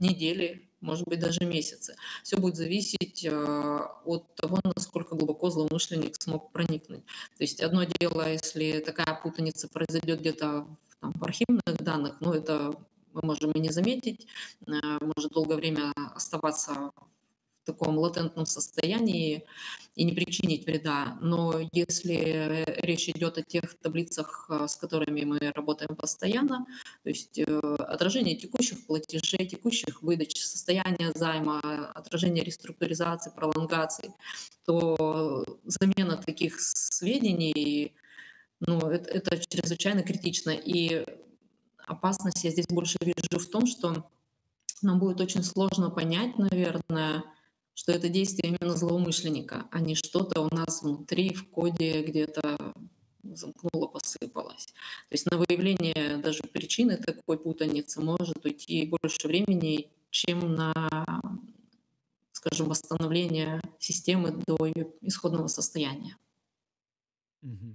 недели, может быть, даже месяцы. Все будет зависеть э, от того, насколько глубоко злоумышленник смог проникнуть. То есть одно дело, если такая путаница произойдет где-то там, в архивных данных, ну это мы можем и не заметить, э, может долгое время оставаться таком латентном состоянии и не причинить вреда. Но если речь идет о тех таблицах, э, с которыми мы работаем постоянно, то есть э, отражение текущих платежей, текущих выдач, состояние займа, отражение реструктуризации, пролонгаций, то замена таких сведений ну, это, это чрезвычайно критично. И опасность я здесь больше вижу в том, что нам будет очень сложно понять, наверное, что это действие именно злоумышленника, а не что-то у нас внутри, в коде где-то замкнуло, посыпалось. То есть на выявление даже причины такой путаницы может уйти больше времени, чем на, скажем, восстановление системы до ее исходного состояния. Угу.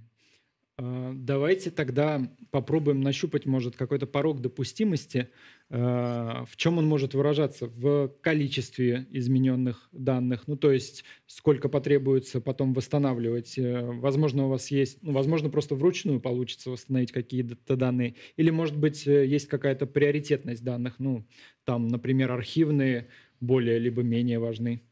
А, давайте тогда попробуем нащупать, может, какой-то порог допустимости. А, в чем он может выражаться? В количестве измененных данных, ну, то есть сколько потребуется потом восстанавливать. Э, возможно, у вас есть, ну, возможно, просто вручную получится восстановить какие-то данные. Или, может быть, э, есть какая-то приоритетность данных, ну, там, например, архивные более либо менее важны.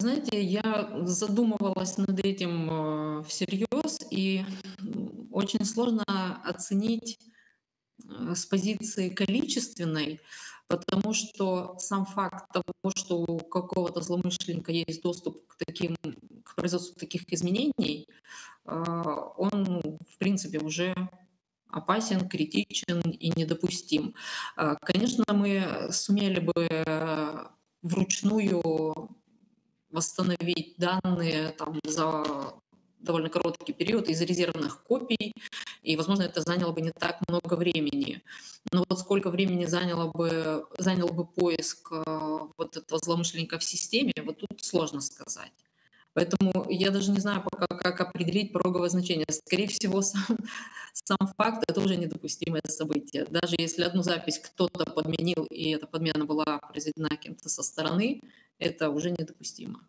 Знаете, я задумывалась над этим э, всерьез, и очень сложно оценить э, с позиции количественной, потому что сам факт того, что у какого-то злоумышленника есть доступ к таким, к производству таких изменений, э, он, в принципе, уже опасен, критичен и недопустим. Конечно, мы сумели бы вручную восстановить данные там, за довольно короткий период из резервных копий, и, возможно, это заняло бы не так много времени. Но вот сколько времени заняло бы, занял бы поиск э, вот этого злоумышленника в системе, вот тут сложно сказать. Поэтому я даже не знаю пока, как определить пороговое значение. Скорее всего, сам, сам факт — это уже недопустимое событие. Даже если одну запись кто-то подменил, и эта подмена была произведена кем-то со стороны, это уже недопустимо.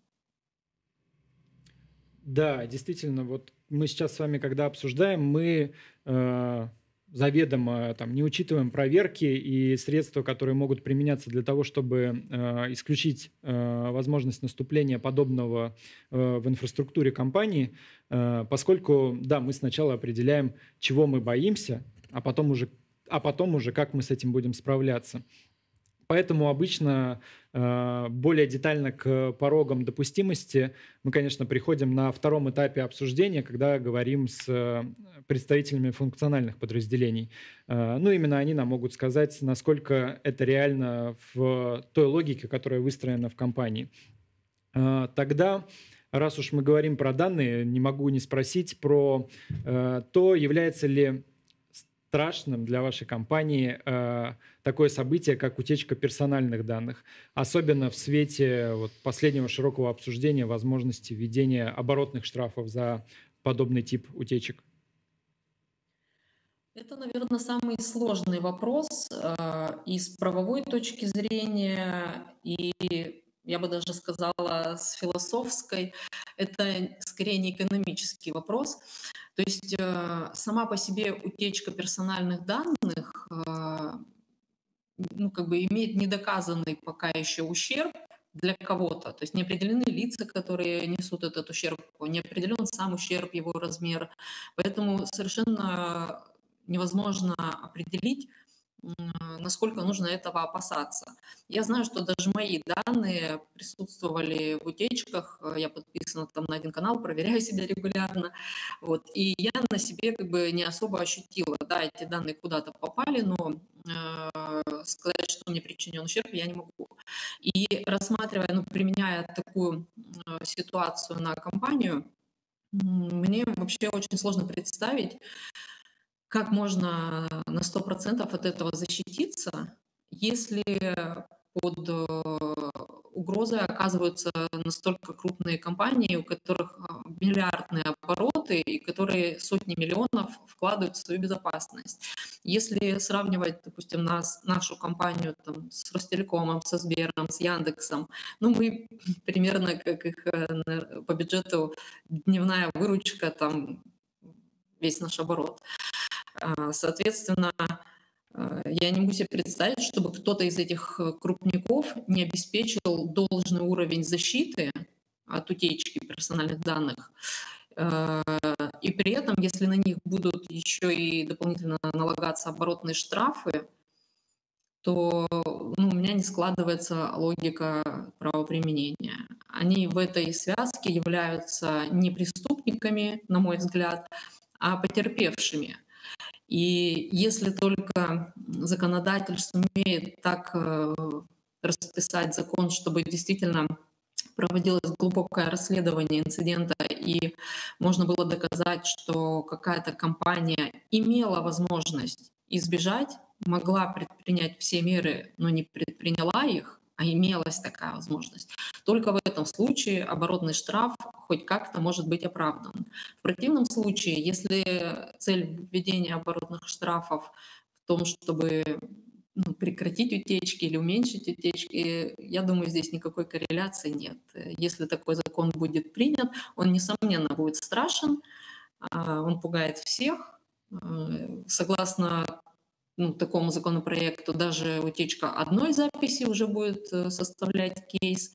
Да, действительно, вот мы сейчас с вами, когда обсуждаем, мы э, заведомо там, не учитываем проверки и средства, которые могут применяться для того, чтобы э, исключить э, возможность наступления подобного э, в инфраструктуре компании, э, поскольку, да, мы сначала определяем, чего мы боимся, а потом уже, а потом уже как мы с этим будем справляться. Поэтому обычно э, более детально к порогам допустимости мы, конечно, приходим на втором этапе обсуждения, когда говорим с э, представителями функциональных подразделений. Э, ну, именно они нам могут сказать, насколько это реально в той логике, которая выстроена в компании. Тогда раз уж мы говорим про данные, не могу не спросить про то, является ли страшным для вашей компании э, такое событие, как утечка персональных данных, особенно в свете вот, последнего широкого обсуждения возможности введения оборотных штрафов за подобный тип утечек? Это, наверное, самый сложный вопрос э, и с правовой точки зрения, и я бы даже сказала, с философской. Это скорее не экономический вопрос. То есть э, сама по себе утечка персональных данных э, ну, как бы имеет недоказанный пока еще ущерб для кого-то. То есть не определены лица, которые несут этот ущерб, не определен сам ущерб, его размер. Поэтому совершенно невозможно определить, насколько нужно этого опасаться. Я знаю, что даже мои данные присутствовали в утечках, э, я подписана там на один канал, проверяю себя регулярно, вот, и я на себе как бы не особо ощутила, да, эти данные куда-то попали, но э, сказать, что мне причинен ущерб, я не могу. И рассматривая, ну, применяя такую э, ситуацию на компанию, мне вообще очень сложно представить, как можно на 100% от этого защититься, если под э, угрозой оказываются настолько крупные компании, у которых а, миллиардные обороты и которые сотни миллионов вкладывают в свою безопасность. Если сравнивать, допустим, нас, нашу компанию там, с Ростелекомом, со Сбером, с Яндексом, ну мы примерно как их э, по бюджету дневная выручка, там весь наш оборот. А, соответственно, а, я не могу себе представить, чтобы кто-то из этих э, крупников не обеспечил должный уровень защиты от утечки персональных данных. А, и при этом, если на них будут еще и дополнительно налагаться оборотные штрафы, то ну, у меня не складывается логика правоприменения. Они в этой связке являются не преступниками, на мой взгляд, а потерпевшими. И если только законодатель сумеет так э, расписать закон, чтобы действительно проводилось глубокое расследование инцидента, и можно было доказать, что какая-то компания имела возможность избежать, могла предпринять все меры, но не предприняла их, а имелась такая возможность. Только в этом случае оборотный штраф хоть как-то может быть оправдан. В противном случае, если цель введения оборотных штрафов в том, чтобы ну, прекратить утечки или уменьшить утечки, я думаю, здесь никакой корреляции нет. Если такой закон будет принят, он, несомненно, будет страшен, а, он пугает всех. Э, согласно ну, такому законопроекту даже утечка одной записи уже будет э, составлять кейс.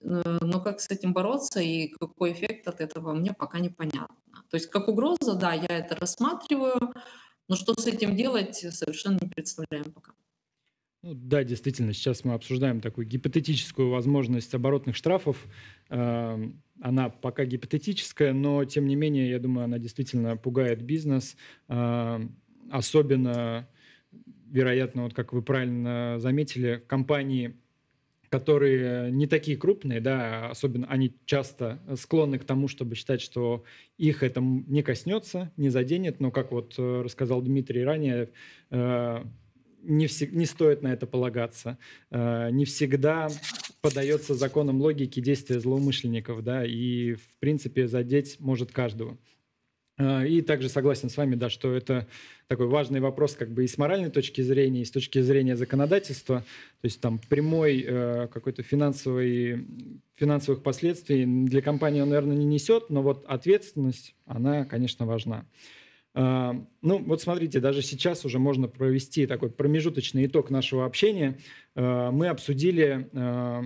Э, но как с этим бороться и какой эффект от этого, мне пока непонятно. То есть как угроза, да, я это рассматриваю, но что с этим делать, совершенно не представляем пока. Ну, да, действительно, сейчас мы обсуждаем такую гипотетическую возможность оборотных штрафов. Эм, она пока гипотетическая, но тем не менее, я думаю, она действительно пугает бизнес, эм, особенно вероятно, вот как вы правильно заметили, компании, которые не такие крупные, да, особенно они часто склонны к тому, чтобы считать, что их это не коснется, не заденет, но, как вот э, рассказал Дмитрий ранее, э, не, всег, не стоит на это полагаться. Э, не всегда подается законам логики действия злоумышленников, да, и, в принципе, задеть может каждого. И также согласен с вами, да, что это такой важный вопрос как бы и с моральной точки зрения, и с точки зрения законодательства. То есть там прямой э, какой-то финансовый, финансовых последствий для компании он, наверное, не несет, но вот ответственность, она, конечно, важна. Э, ну, вот смотрите, даже сейчас уже можно провести такой промежуточный итог нашего общения. Э, мы обсудили э,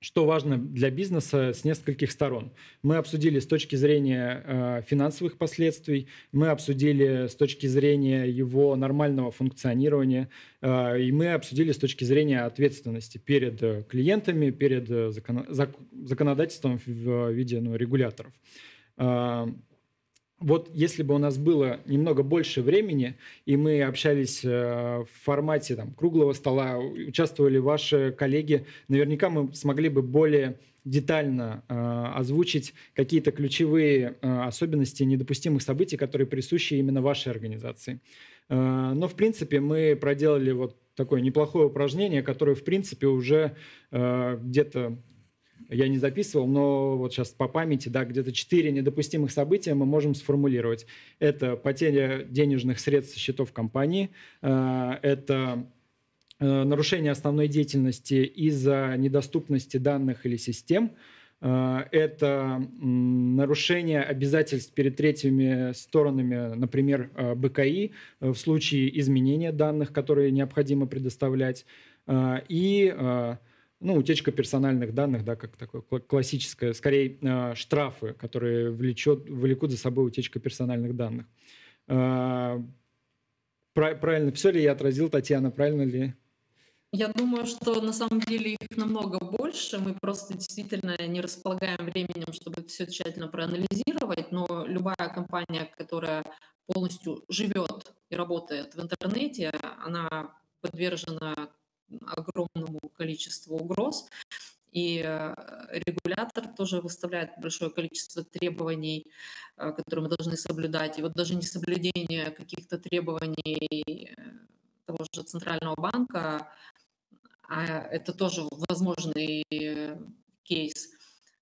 что важно для бизнеса с нескольких сторон. Мы обсудили с точки зрения э, финансовых последствий, мы обсудили с точки зрения его нормального функционирования, э, и мы обсудили с точки зрения ответственности перед э, клиентами, перед э, закон, зак, законодательством в виде ну, регуляторов. Вот если бы у нас было немного больше времени, и мы общались э, в формате там, круглого стола, участвовали ваши коллеги, наверняка мы смогли бы более детально э, озвучить какие-то ключевые э, особенности недопустимых событий, которые присущи именно вашей организации. Э, но, в принципе, мы проделали вот такое неплохое упражнение, которое, в принципе, уже э, где-то я не записывал, но вот сейчас по памяти, да, где-то четыре недопустимых события мы можем сформулировать. Это потеря денежных средств со счетов компании, э, это э, нарушение основной деятельности из-за недоступности данных или систем, э, это нарушение обязательств перед третьими сторонами, например, БКИ, в случае изменения данных, которые необходимо предоставлять, и ну, утечка персональных данных, да, как такое классическое, скорее э, штрафы, которые влечет, влекут за собой утечка персональных данных. Э, правильно, все ли я отразил, Татьяна, правильно ли? Я думаю, что на самом деле их намного больше. Мы просто действительно не располагаем временем, чтобы все тщательно проанализировать, но любая компания, которая полностью живет и работает в интернете, она подвержена огромному количеству угроз. И э, регулятор тоже выставляет большое количество требований, э, которые мы должны соблюдать. И вот даже несоблюдение каких-то требований э, того же Центрального банка, а это тоже возможный кейс,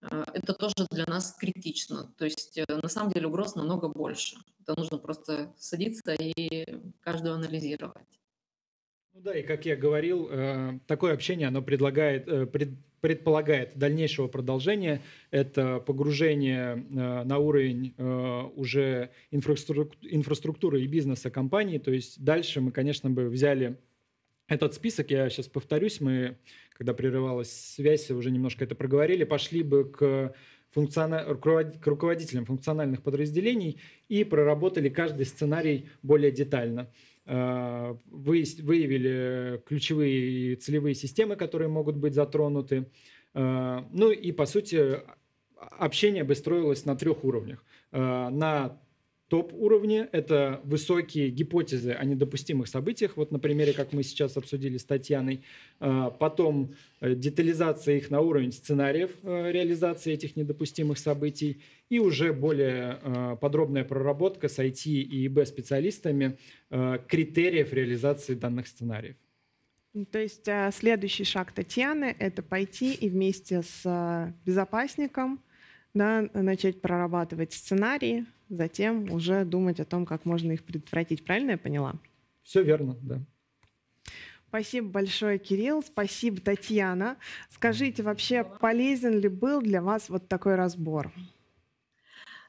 это тоже для нас критично. То есть на самом деле угроз намного больше. Это нужно просто садиться и каждую анализировать. Ну да, и как я говорил, э, такое общение, оно предлагает, э, предполагает дальнейшего продолжения. Это погружение э, на уровень уже инфраструктуры и бизнеса компании. То есть дальше мы, конечно, бы взяли этот список, я сейчас повторюсь, мы, когда прерывалась связь, уже немножко это проговорили, пошли бы к функциона... к руководителям функциональных подразделений и проработали каждый сценарий более детально. Э, выявили ключевые целевые системы, которые могут быть затронуты. Э, ну и, по сути, общение бы строилось на трех уровнях. Э, на топ-уровне – это высокие гипотезы о недопустимых событиях, вот на примере, как мы сейчас обсудили с Татьяной. Потом детализация их на уровень сценариев реализации этих недопустимых событий и уже более э, подробная проработка с IT и ИБ специалистами э, критериев реализации данных сценариев. То есть э, следующий шаг Татьяны – это пойти и вместе с безопасником да, начать прорабатывать сценарии, затем уже думать о том, как можно их предотвратить. Правильно я поняла? Все верно, да. Спасибо большое, Кирилл. Спасибо, Татьяна. Скажите, вообще полезен ли был для вас вот такой разбор?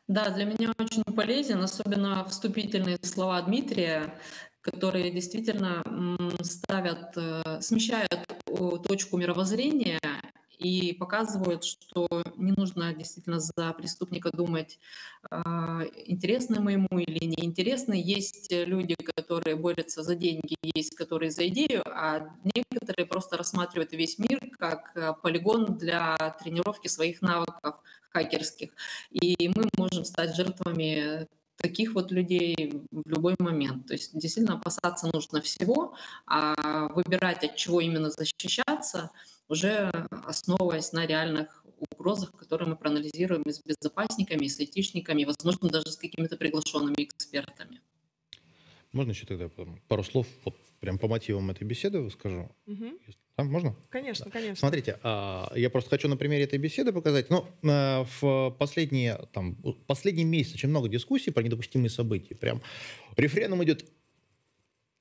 Да, для меня очень полезен, особенно вступительные слова Дмитрия, которые действительно ставят, э, смещают точку мировоззрения и показывают, что не нужно действительно за преступника думать, а, интересно мы ему или неинтересно. Есть люди, которые борются за деньги, есть которые за идею, а некоторые просто рассматривают весь мир как э, полигон для тренировки своих навыков хакерских. И мы можем стать жертвами таких вот людей в любой момент. То есть действительно опасаться нужно всего, а выбирать, от чего именно защищаться, уже основываясь на реальных угрозах, которые мы проанализируем и с безопасниками, и с айтишниками, возможно, даже с какими-то приглашенными экспертами. Можно еще тогда пару слов вот прям по мотивам этой беседы скажу? Угу. А, можно? Конечно, да. конечно. Смотрите, а, я просто хочу на примере этой беседы показать. Ну, в последние, там, последний месяц очень много дискуссий про недопустимые события. Прям рефреном идет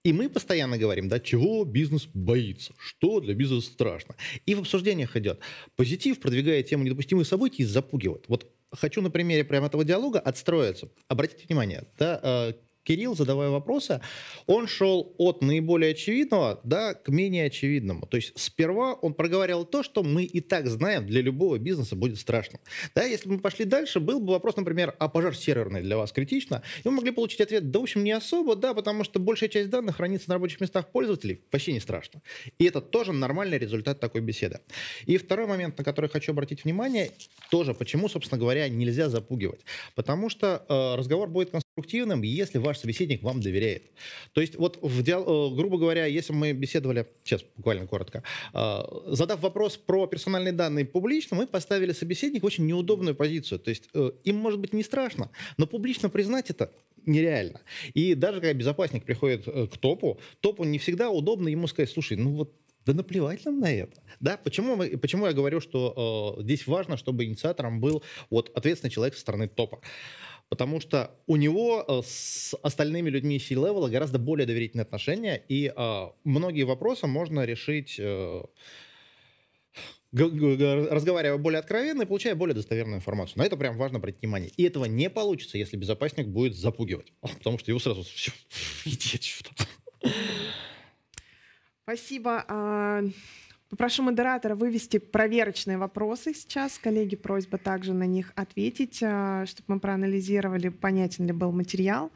и мы постоянно говорим, да, чего бизнес боится, что для бизнеса страшно. И в обсуждениях идет. Позитив, продвигая тему недопустимых событий, запугивает. Вот хочу на примере прямо этого диалога отстроиться. Обратите внимание, да, Кирилл, задавая вопросы, он шел от наиболее очевидного да, к менее очевидному. То есть сперва он проговаривал то, что мы и так знаем, для любого бизнеса будет страшно. Да, если мы пошли дальше, был бы вопрос, например, а пожар серверный для вас критично? И мы могли получить ответ, да, в общем, не особо, да, потому что большая часть данных хранится на рабочих местах пользователей, вообще не страшно. И это тоже нормальный результат такой беседы. И второй момент, на который хочу обратить внимание, тоже почему, собственно говоря, нельзя запугивать. Потому что э, разговор будет конструктивным, если ваш собеседник вам доверяет. То есть вот, в диал... Э, грубо говоря, если мы беседовали, сейчас буквально коротко, э, задав вопрос про персональные данные публично, мы поставили собеседник в очень неудобную позицию. То есть э, им может быть не страшно, но публично признать это нереально. И даже когда безопасник приходит к топу, топу не всегда удобно ему сказать, слушай, ну вот да наплевать нам на это. Да? Почему, мы, почему я говорю, что э, здесь важно, чтобы инициатором был вот, ответственный человек со стороны топа? Потому что у него э, с остальными людьми C-левела гораздо более доверительные отношения, и э, многие вопросы можно решить... Э, разговаривая более откровенно и получая более достоверную информацию. На это прям важно обратить внимание. И этого не получится, если безопасник будет запугивать. Потому что его сразу все, иди отсюда. Спасибо. А, попрошу модератора вывести проверочные вопросы сейчас. Коллеги, просьба также на них ответить, а, чтобы мы проанализировали, понятен ли был материал.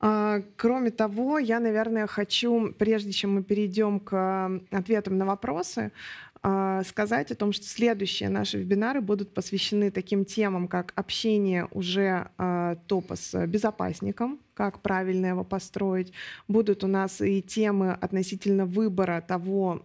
А, кроме того, я, наверное, хочу, прежде чем мы перейдем к ответам на вопросы, сказать о том, что следующие наши вебинары будут посвящены таким темам, как общение уже топа с безопасником, как правильно его построить. Будут у нас и темы относительно выбора того,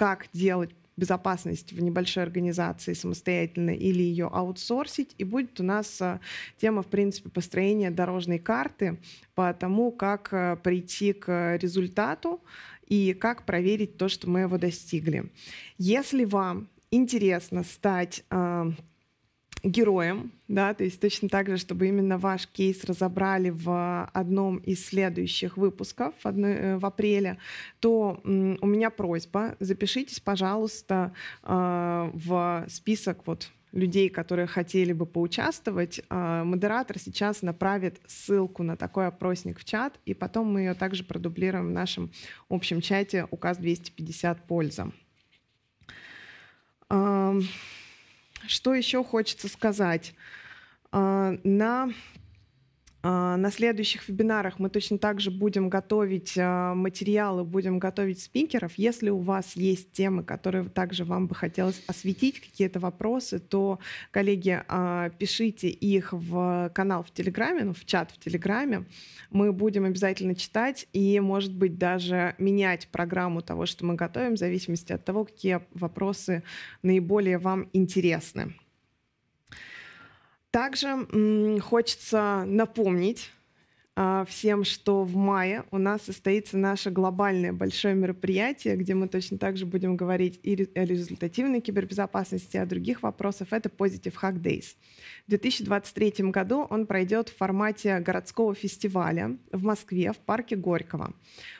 как делать безопасность в небольшой организации самостоятельно или ее аутсорсить. И будет у нас а, тема, в принципе, построения дорожной карты по тому, как а, прийти к результату и как проверить то, что мы его достигли. Если вам интересно стать а, героем, да, то есть точно так же, чтобы именно ваш кейс разобрали в одном из следующих выпусков в, э, апреле, то у меня просьба, запишитесь, пожалуйста, э, в список вот людей, которые хотели бы поучаствовать, э, модератор сейчас направит ссылку на такой опросник в чат, и потом мы ее также продублируем в нашем общем чате указ 250 польза. Что еще хочется сказать? А, на на следующих вебинарах мы точно так же будем готовить а, материалы, будем готовить спикеров. Если у вас есть темы, которые также вам бы хотелось осветить, какие-то вопросы, то, коллеги, а, пишите их в канал в Телеграме, ну, в чат в Телеграме. Мы будем обязательно читать и, может быть, даже менять программу того, что мы готовим, в зависимости от того, какие вопросы наиболее вам интересны. Также хочется напомнить а, всем, что в мае у нас состоится наше глобальное большое мероприятие, где мы точно так же будем говорить и о результативной кибербезопасности, и о других вопросах. Это Positive Hack Days. В 2023 году он пройдет в формате городского фестиваля в Москве, в парке Горького.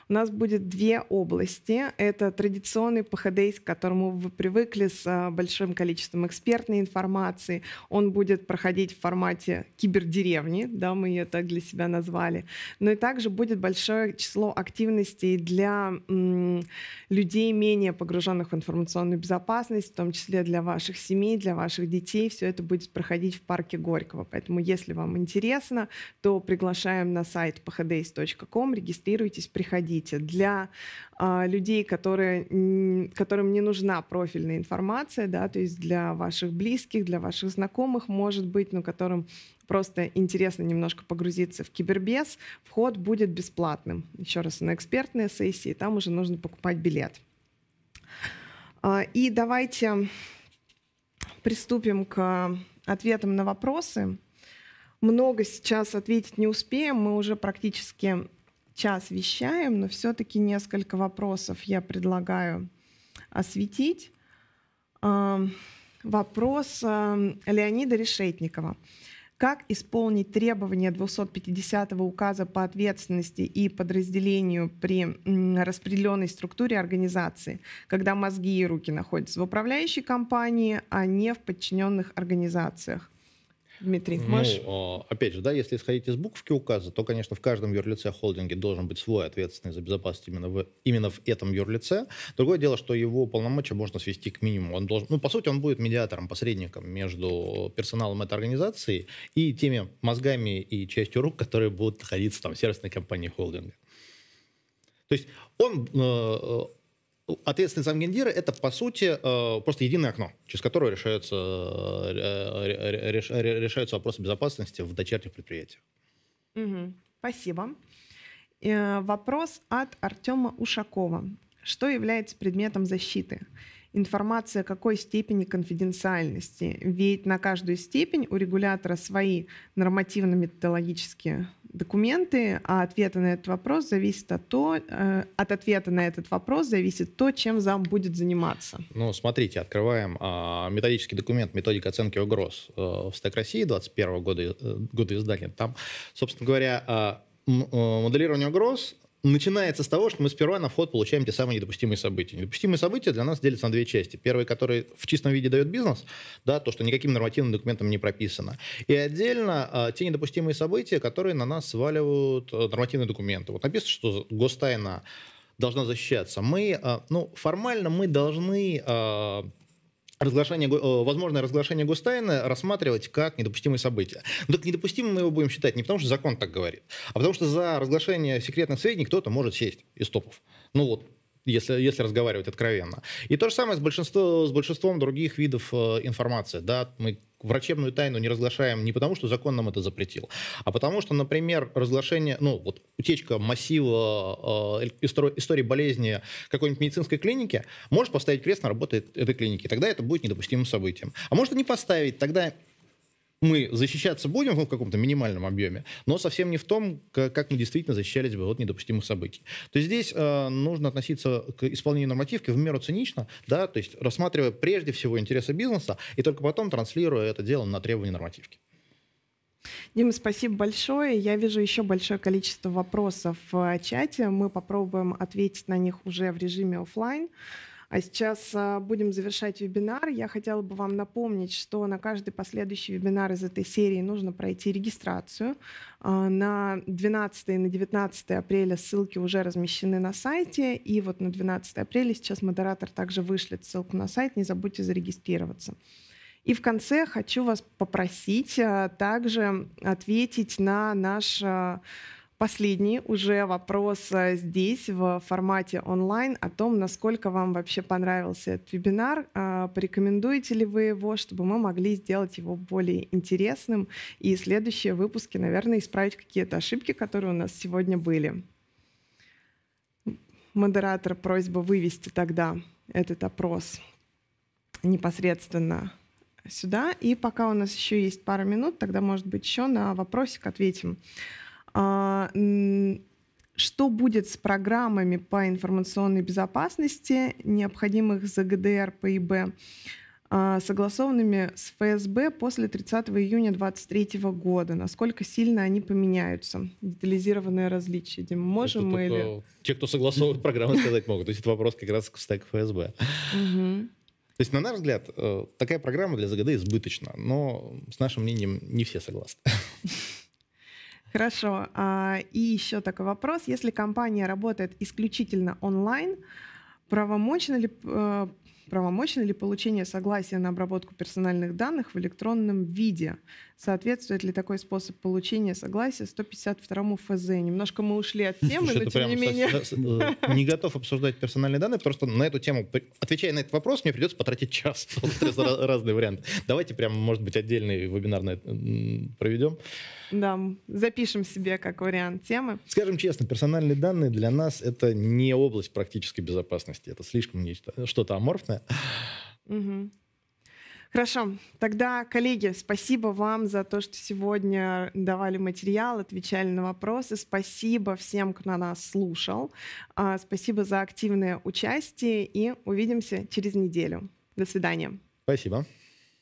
У нас будет две области. Это традиционный ПХД, к которому вы привыкли с а, большим количеством экспертной информации. Он будет проходить в формате кибердеревни, да, мы ее так для себя назвали. Но и также будет большое число активностей для м, людей, менее погруженных в информационную безопасность, в том числе для ваших семей, для ваших детей. Все это будет проходить в парке Горького. Поэтому, если вам интересно, то приглашаем на сайт phdays.com, регистрируйтесь, приходите для а, людей, которые, которым не нужна профильная информация, да, то есть для ваших близких, для ваших знакомых, может быть, но которым просто интересно немножко погрузиться в кибербез, вход будет бесплатным. Еще раз, на экспертные сессии, там уже нужно покупать билет. А, и давайте приступим к ответам на вопросы. Много сейчас ответить не успеем, мы уже практически час вещаем, но все-таки несколько вопросов я предлагаю осветить. Вопрос Леонида Решетникова. Как исполнить требования 250 указа по ответственности и подразделению при распределенной структуре организации, когда мозги и руки находятся в управляющей компании, а не в подчиненных организациях? Дмитрий, можешь? Ну, опять же, да, если исходить из буковки указа, то, конечно, в каждом юрлице холдинге должен быть свой ответственный за безопасность именно в, именно в этом юрлице. Другое дело, что его полномочия можно свести к минимуму. Он должен, ну, по сути, он будет медиатором, посредником между персоналом этой организации и теми мозгами и частью рук, которые будут находиться там в сервисной компании холдинга. То есть он ответственный замгендира – это, по сути, э, просто единое окно, через которое решаются, э, решаются вопросы безопасности в дочерних предприятиях. Угу. Спасибо. Э, вопрос от Артема Ушакова. Что является предметом защиты? Информация какой степени конфиденциальности. Ведь на каждую степень у регулятора свои нормативно-методологические документы, а ответа на этот вопрос зависит от то, э, от ответа на этот вопрос зависит то, чем зам будет заниматься. Ну, смотрите, открываем а, методический документ «Методика оценки угроз» э, в СТЭК России 21 года, э, года издания. Там, собственно говоря, а, э, моделирование угроз начинается с того, что мы сперва на вход получаем те самые недопустимые события. Недопустимые события для нас делятся на две части. Первые, которые в чистом виде дает бизнес, да, то, что никаким нормативным документом не прописано. И отдельно а, те недопустимые события, которые на нас сваливают а, нормативные документы. Вот написано, что гостайна должна защищаться. Мы, а, ну, формально мы должны а, разглашение, э, возможное разглашение гостайны рассматривать как недопустимое событие. Но так недопустимым мы его будем считать не потому, что закон так говорит, а потому что за разглашение секретных сведений кто-то может сесть из топов. Ну вот, если, если разговаривать откровенно. И то же самое с, большинством, с большинством других видов э, информации. Да? Мы врачебную тайну не разглашаем не потому, что закон нам это запретил, а потому что, например, разглашение, ну, вот утечка массива э, истории, болезни какой-нибудь медицинской клиники может поставить крест на работе этой клиники. Тогда это будет недопустимым событием. А может и не поставить, тогда мы защищаться будем в каком-то минимальном объеме, но совсем не в том, как мы действительно защищались бы от недопустимых событий. То есть здесь э, нужно относиться к исполнению нормативки в меру цинично, да, то есть рассматривая прежде всего интересы бизнеса и только потом транслируя это дело на требования нормативки. Дима, спасибо большое. Я вижу еще большое количество вопросов в чате. Мы попробуем ответить на них уже в режиме офлайн. А сейчас а, будем завершать вебинар. Я хотела бы вам напомнить, что на каждый последующий вебинар из этой серии нужно пройти регистрацию. А, на 12 и на 19 апреля ссылки уже размещены на сайте. И вот на 12 апреля сейчас модератор также вышлет ссылку на сайт. Не забудьте зарегистрироваться. И в конце хочу вас попросить а, также ответить на наш последний уже вопрос э, здесь в формате онлайн о том, насколько вам вообще понравился этот вебинар. А, порекомендуете ли вы его, чтобы мы могли сделать его более интересным и следующие выпуски, наверное, исправить какие-то ошибки, которые у нас сегодня были. Модератор просьба вывести тогда этот опрос непосредственно сюда. И пока у нас еще есть пара минут, тогда, может быть, еще на вопросик ответим. А, что будет с программами по информационной безопасности, необходимых за ГДР, ПИБ, а, согласованными с ФСБ после 30 июня 2023 года? Насколько сильно они поменяются? Детализированные различия. Дима, можем мы или... Те, кто согласовывает программы, сказать могут. То есть это вопрос как раз к стеку ФСБ. То есть, на наш взгляд, э, такая программа для ЗГД избыточна, но с нашим мнением не все согласны. Хорошо. А, и еще такой вопрос. Если компания работает исключительно онлайн, правомочно ли, э, правомочно ли получение согласия на обработку персональных данных в электронном виде? Соответствует ли такой способ получения согласия 152 ФЗ? Немножко мы ушли от темы, Слушай, но тем не менее... Э, не готов обсуждать персональные данные, просто на эту тему, отвечая на этот вопрос, мне придется потратить час. Разные варианты. Давайте прям, может быть, отдельный вебинар проведем. Да, запишем себе как вариант темы. Скажем честно, персональные данные для нас это не область практической безопасности. Это слишком нечто, что-то аморфное. Угу. Хорошо. Тогда, коллеги, спасибо вам за то, что сегодня давали материал, отвечали на вопросы. Спасибо всем, кто нас слушал. А, спасибо за активное участие и увидимся через неделю. До свидания. Спасибо.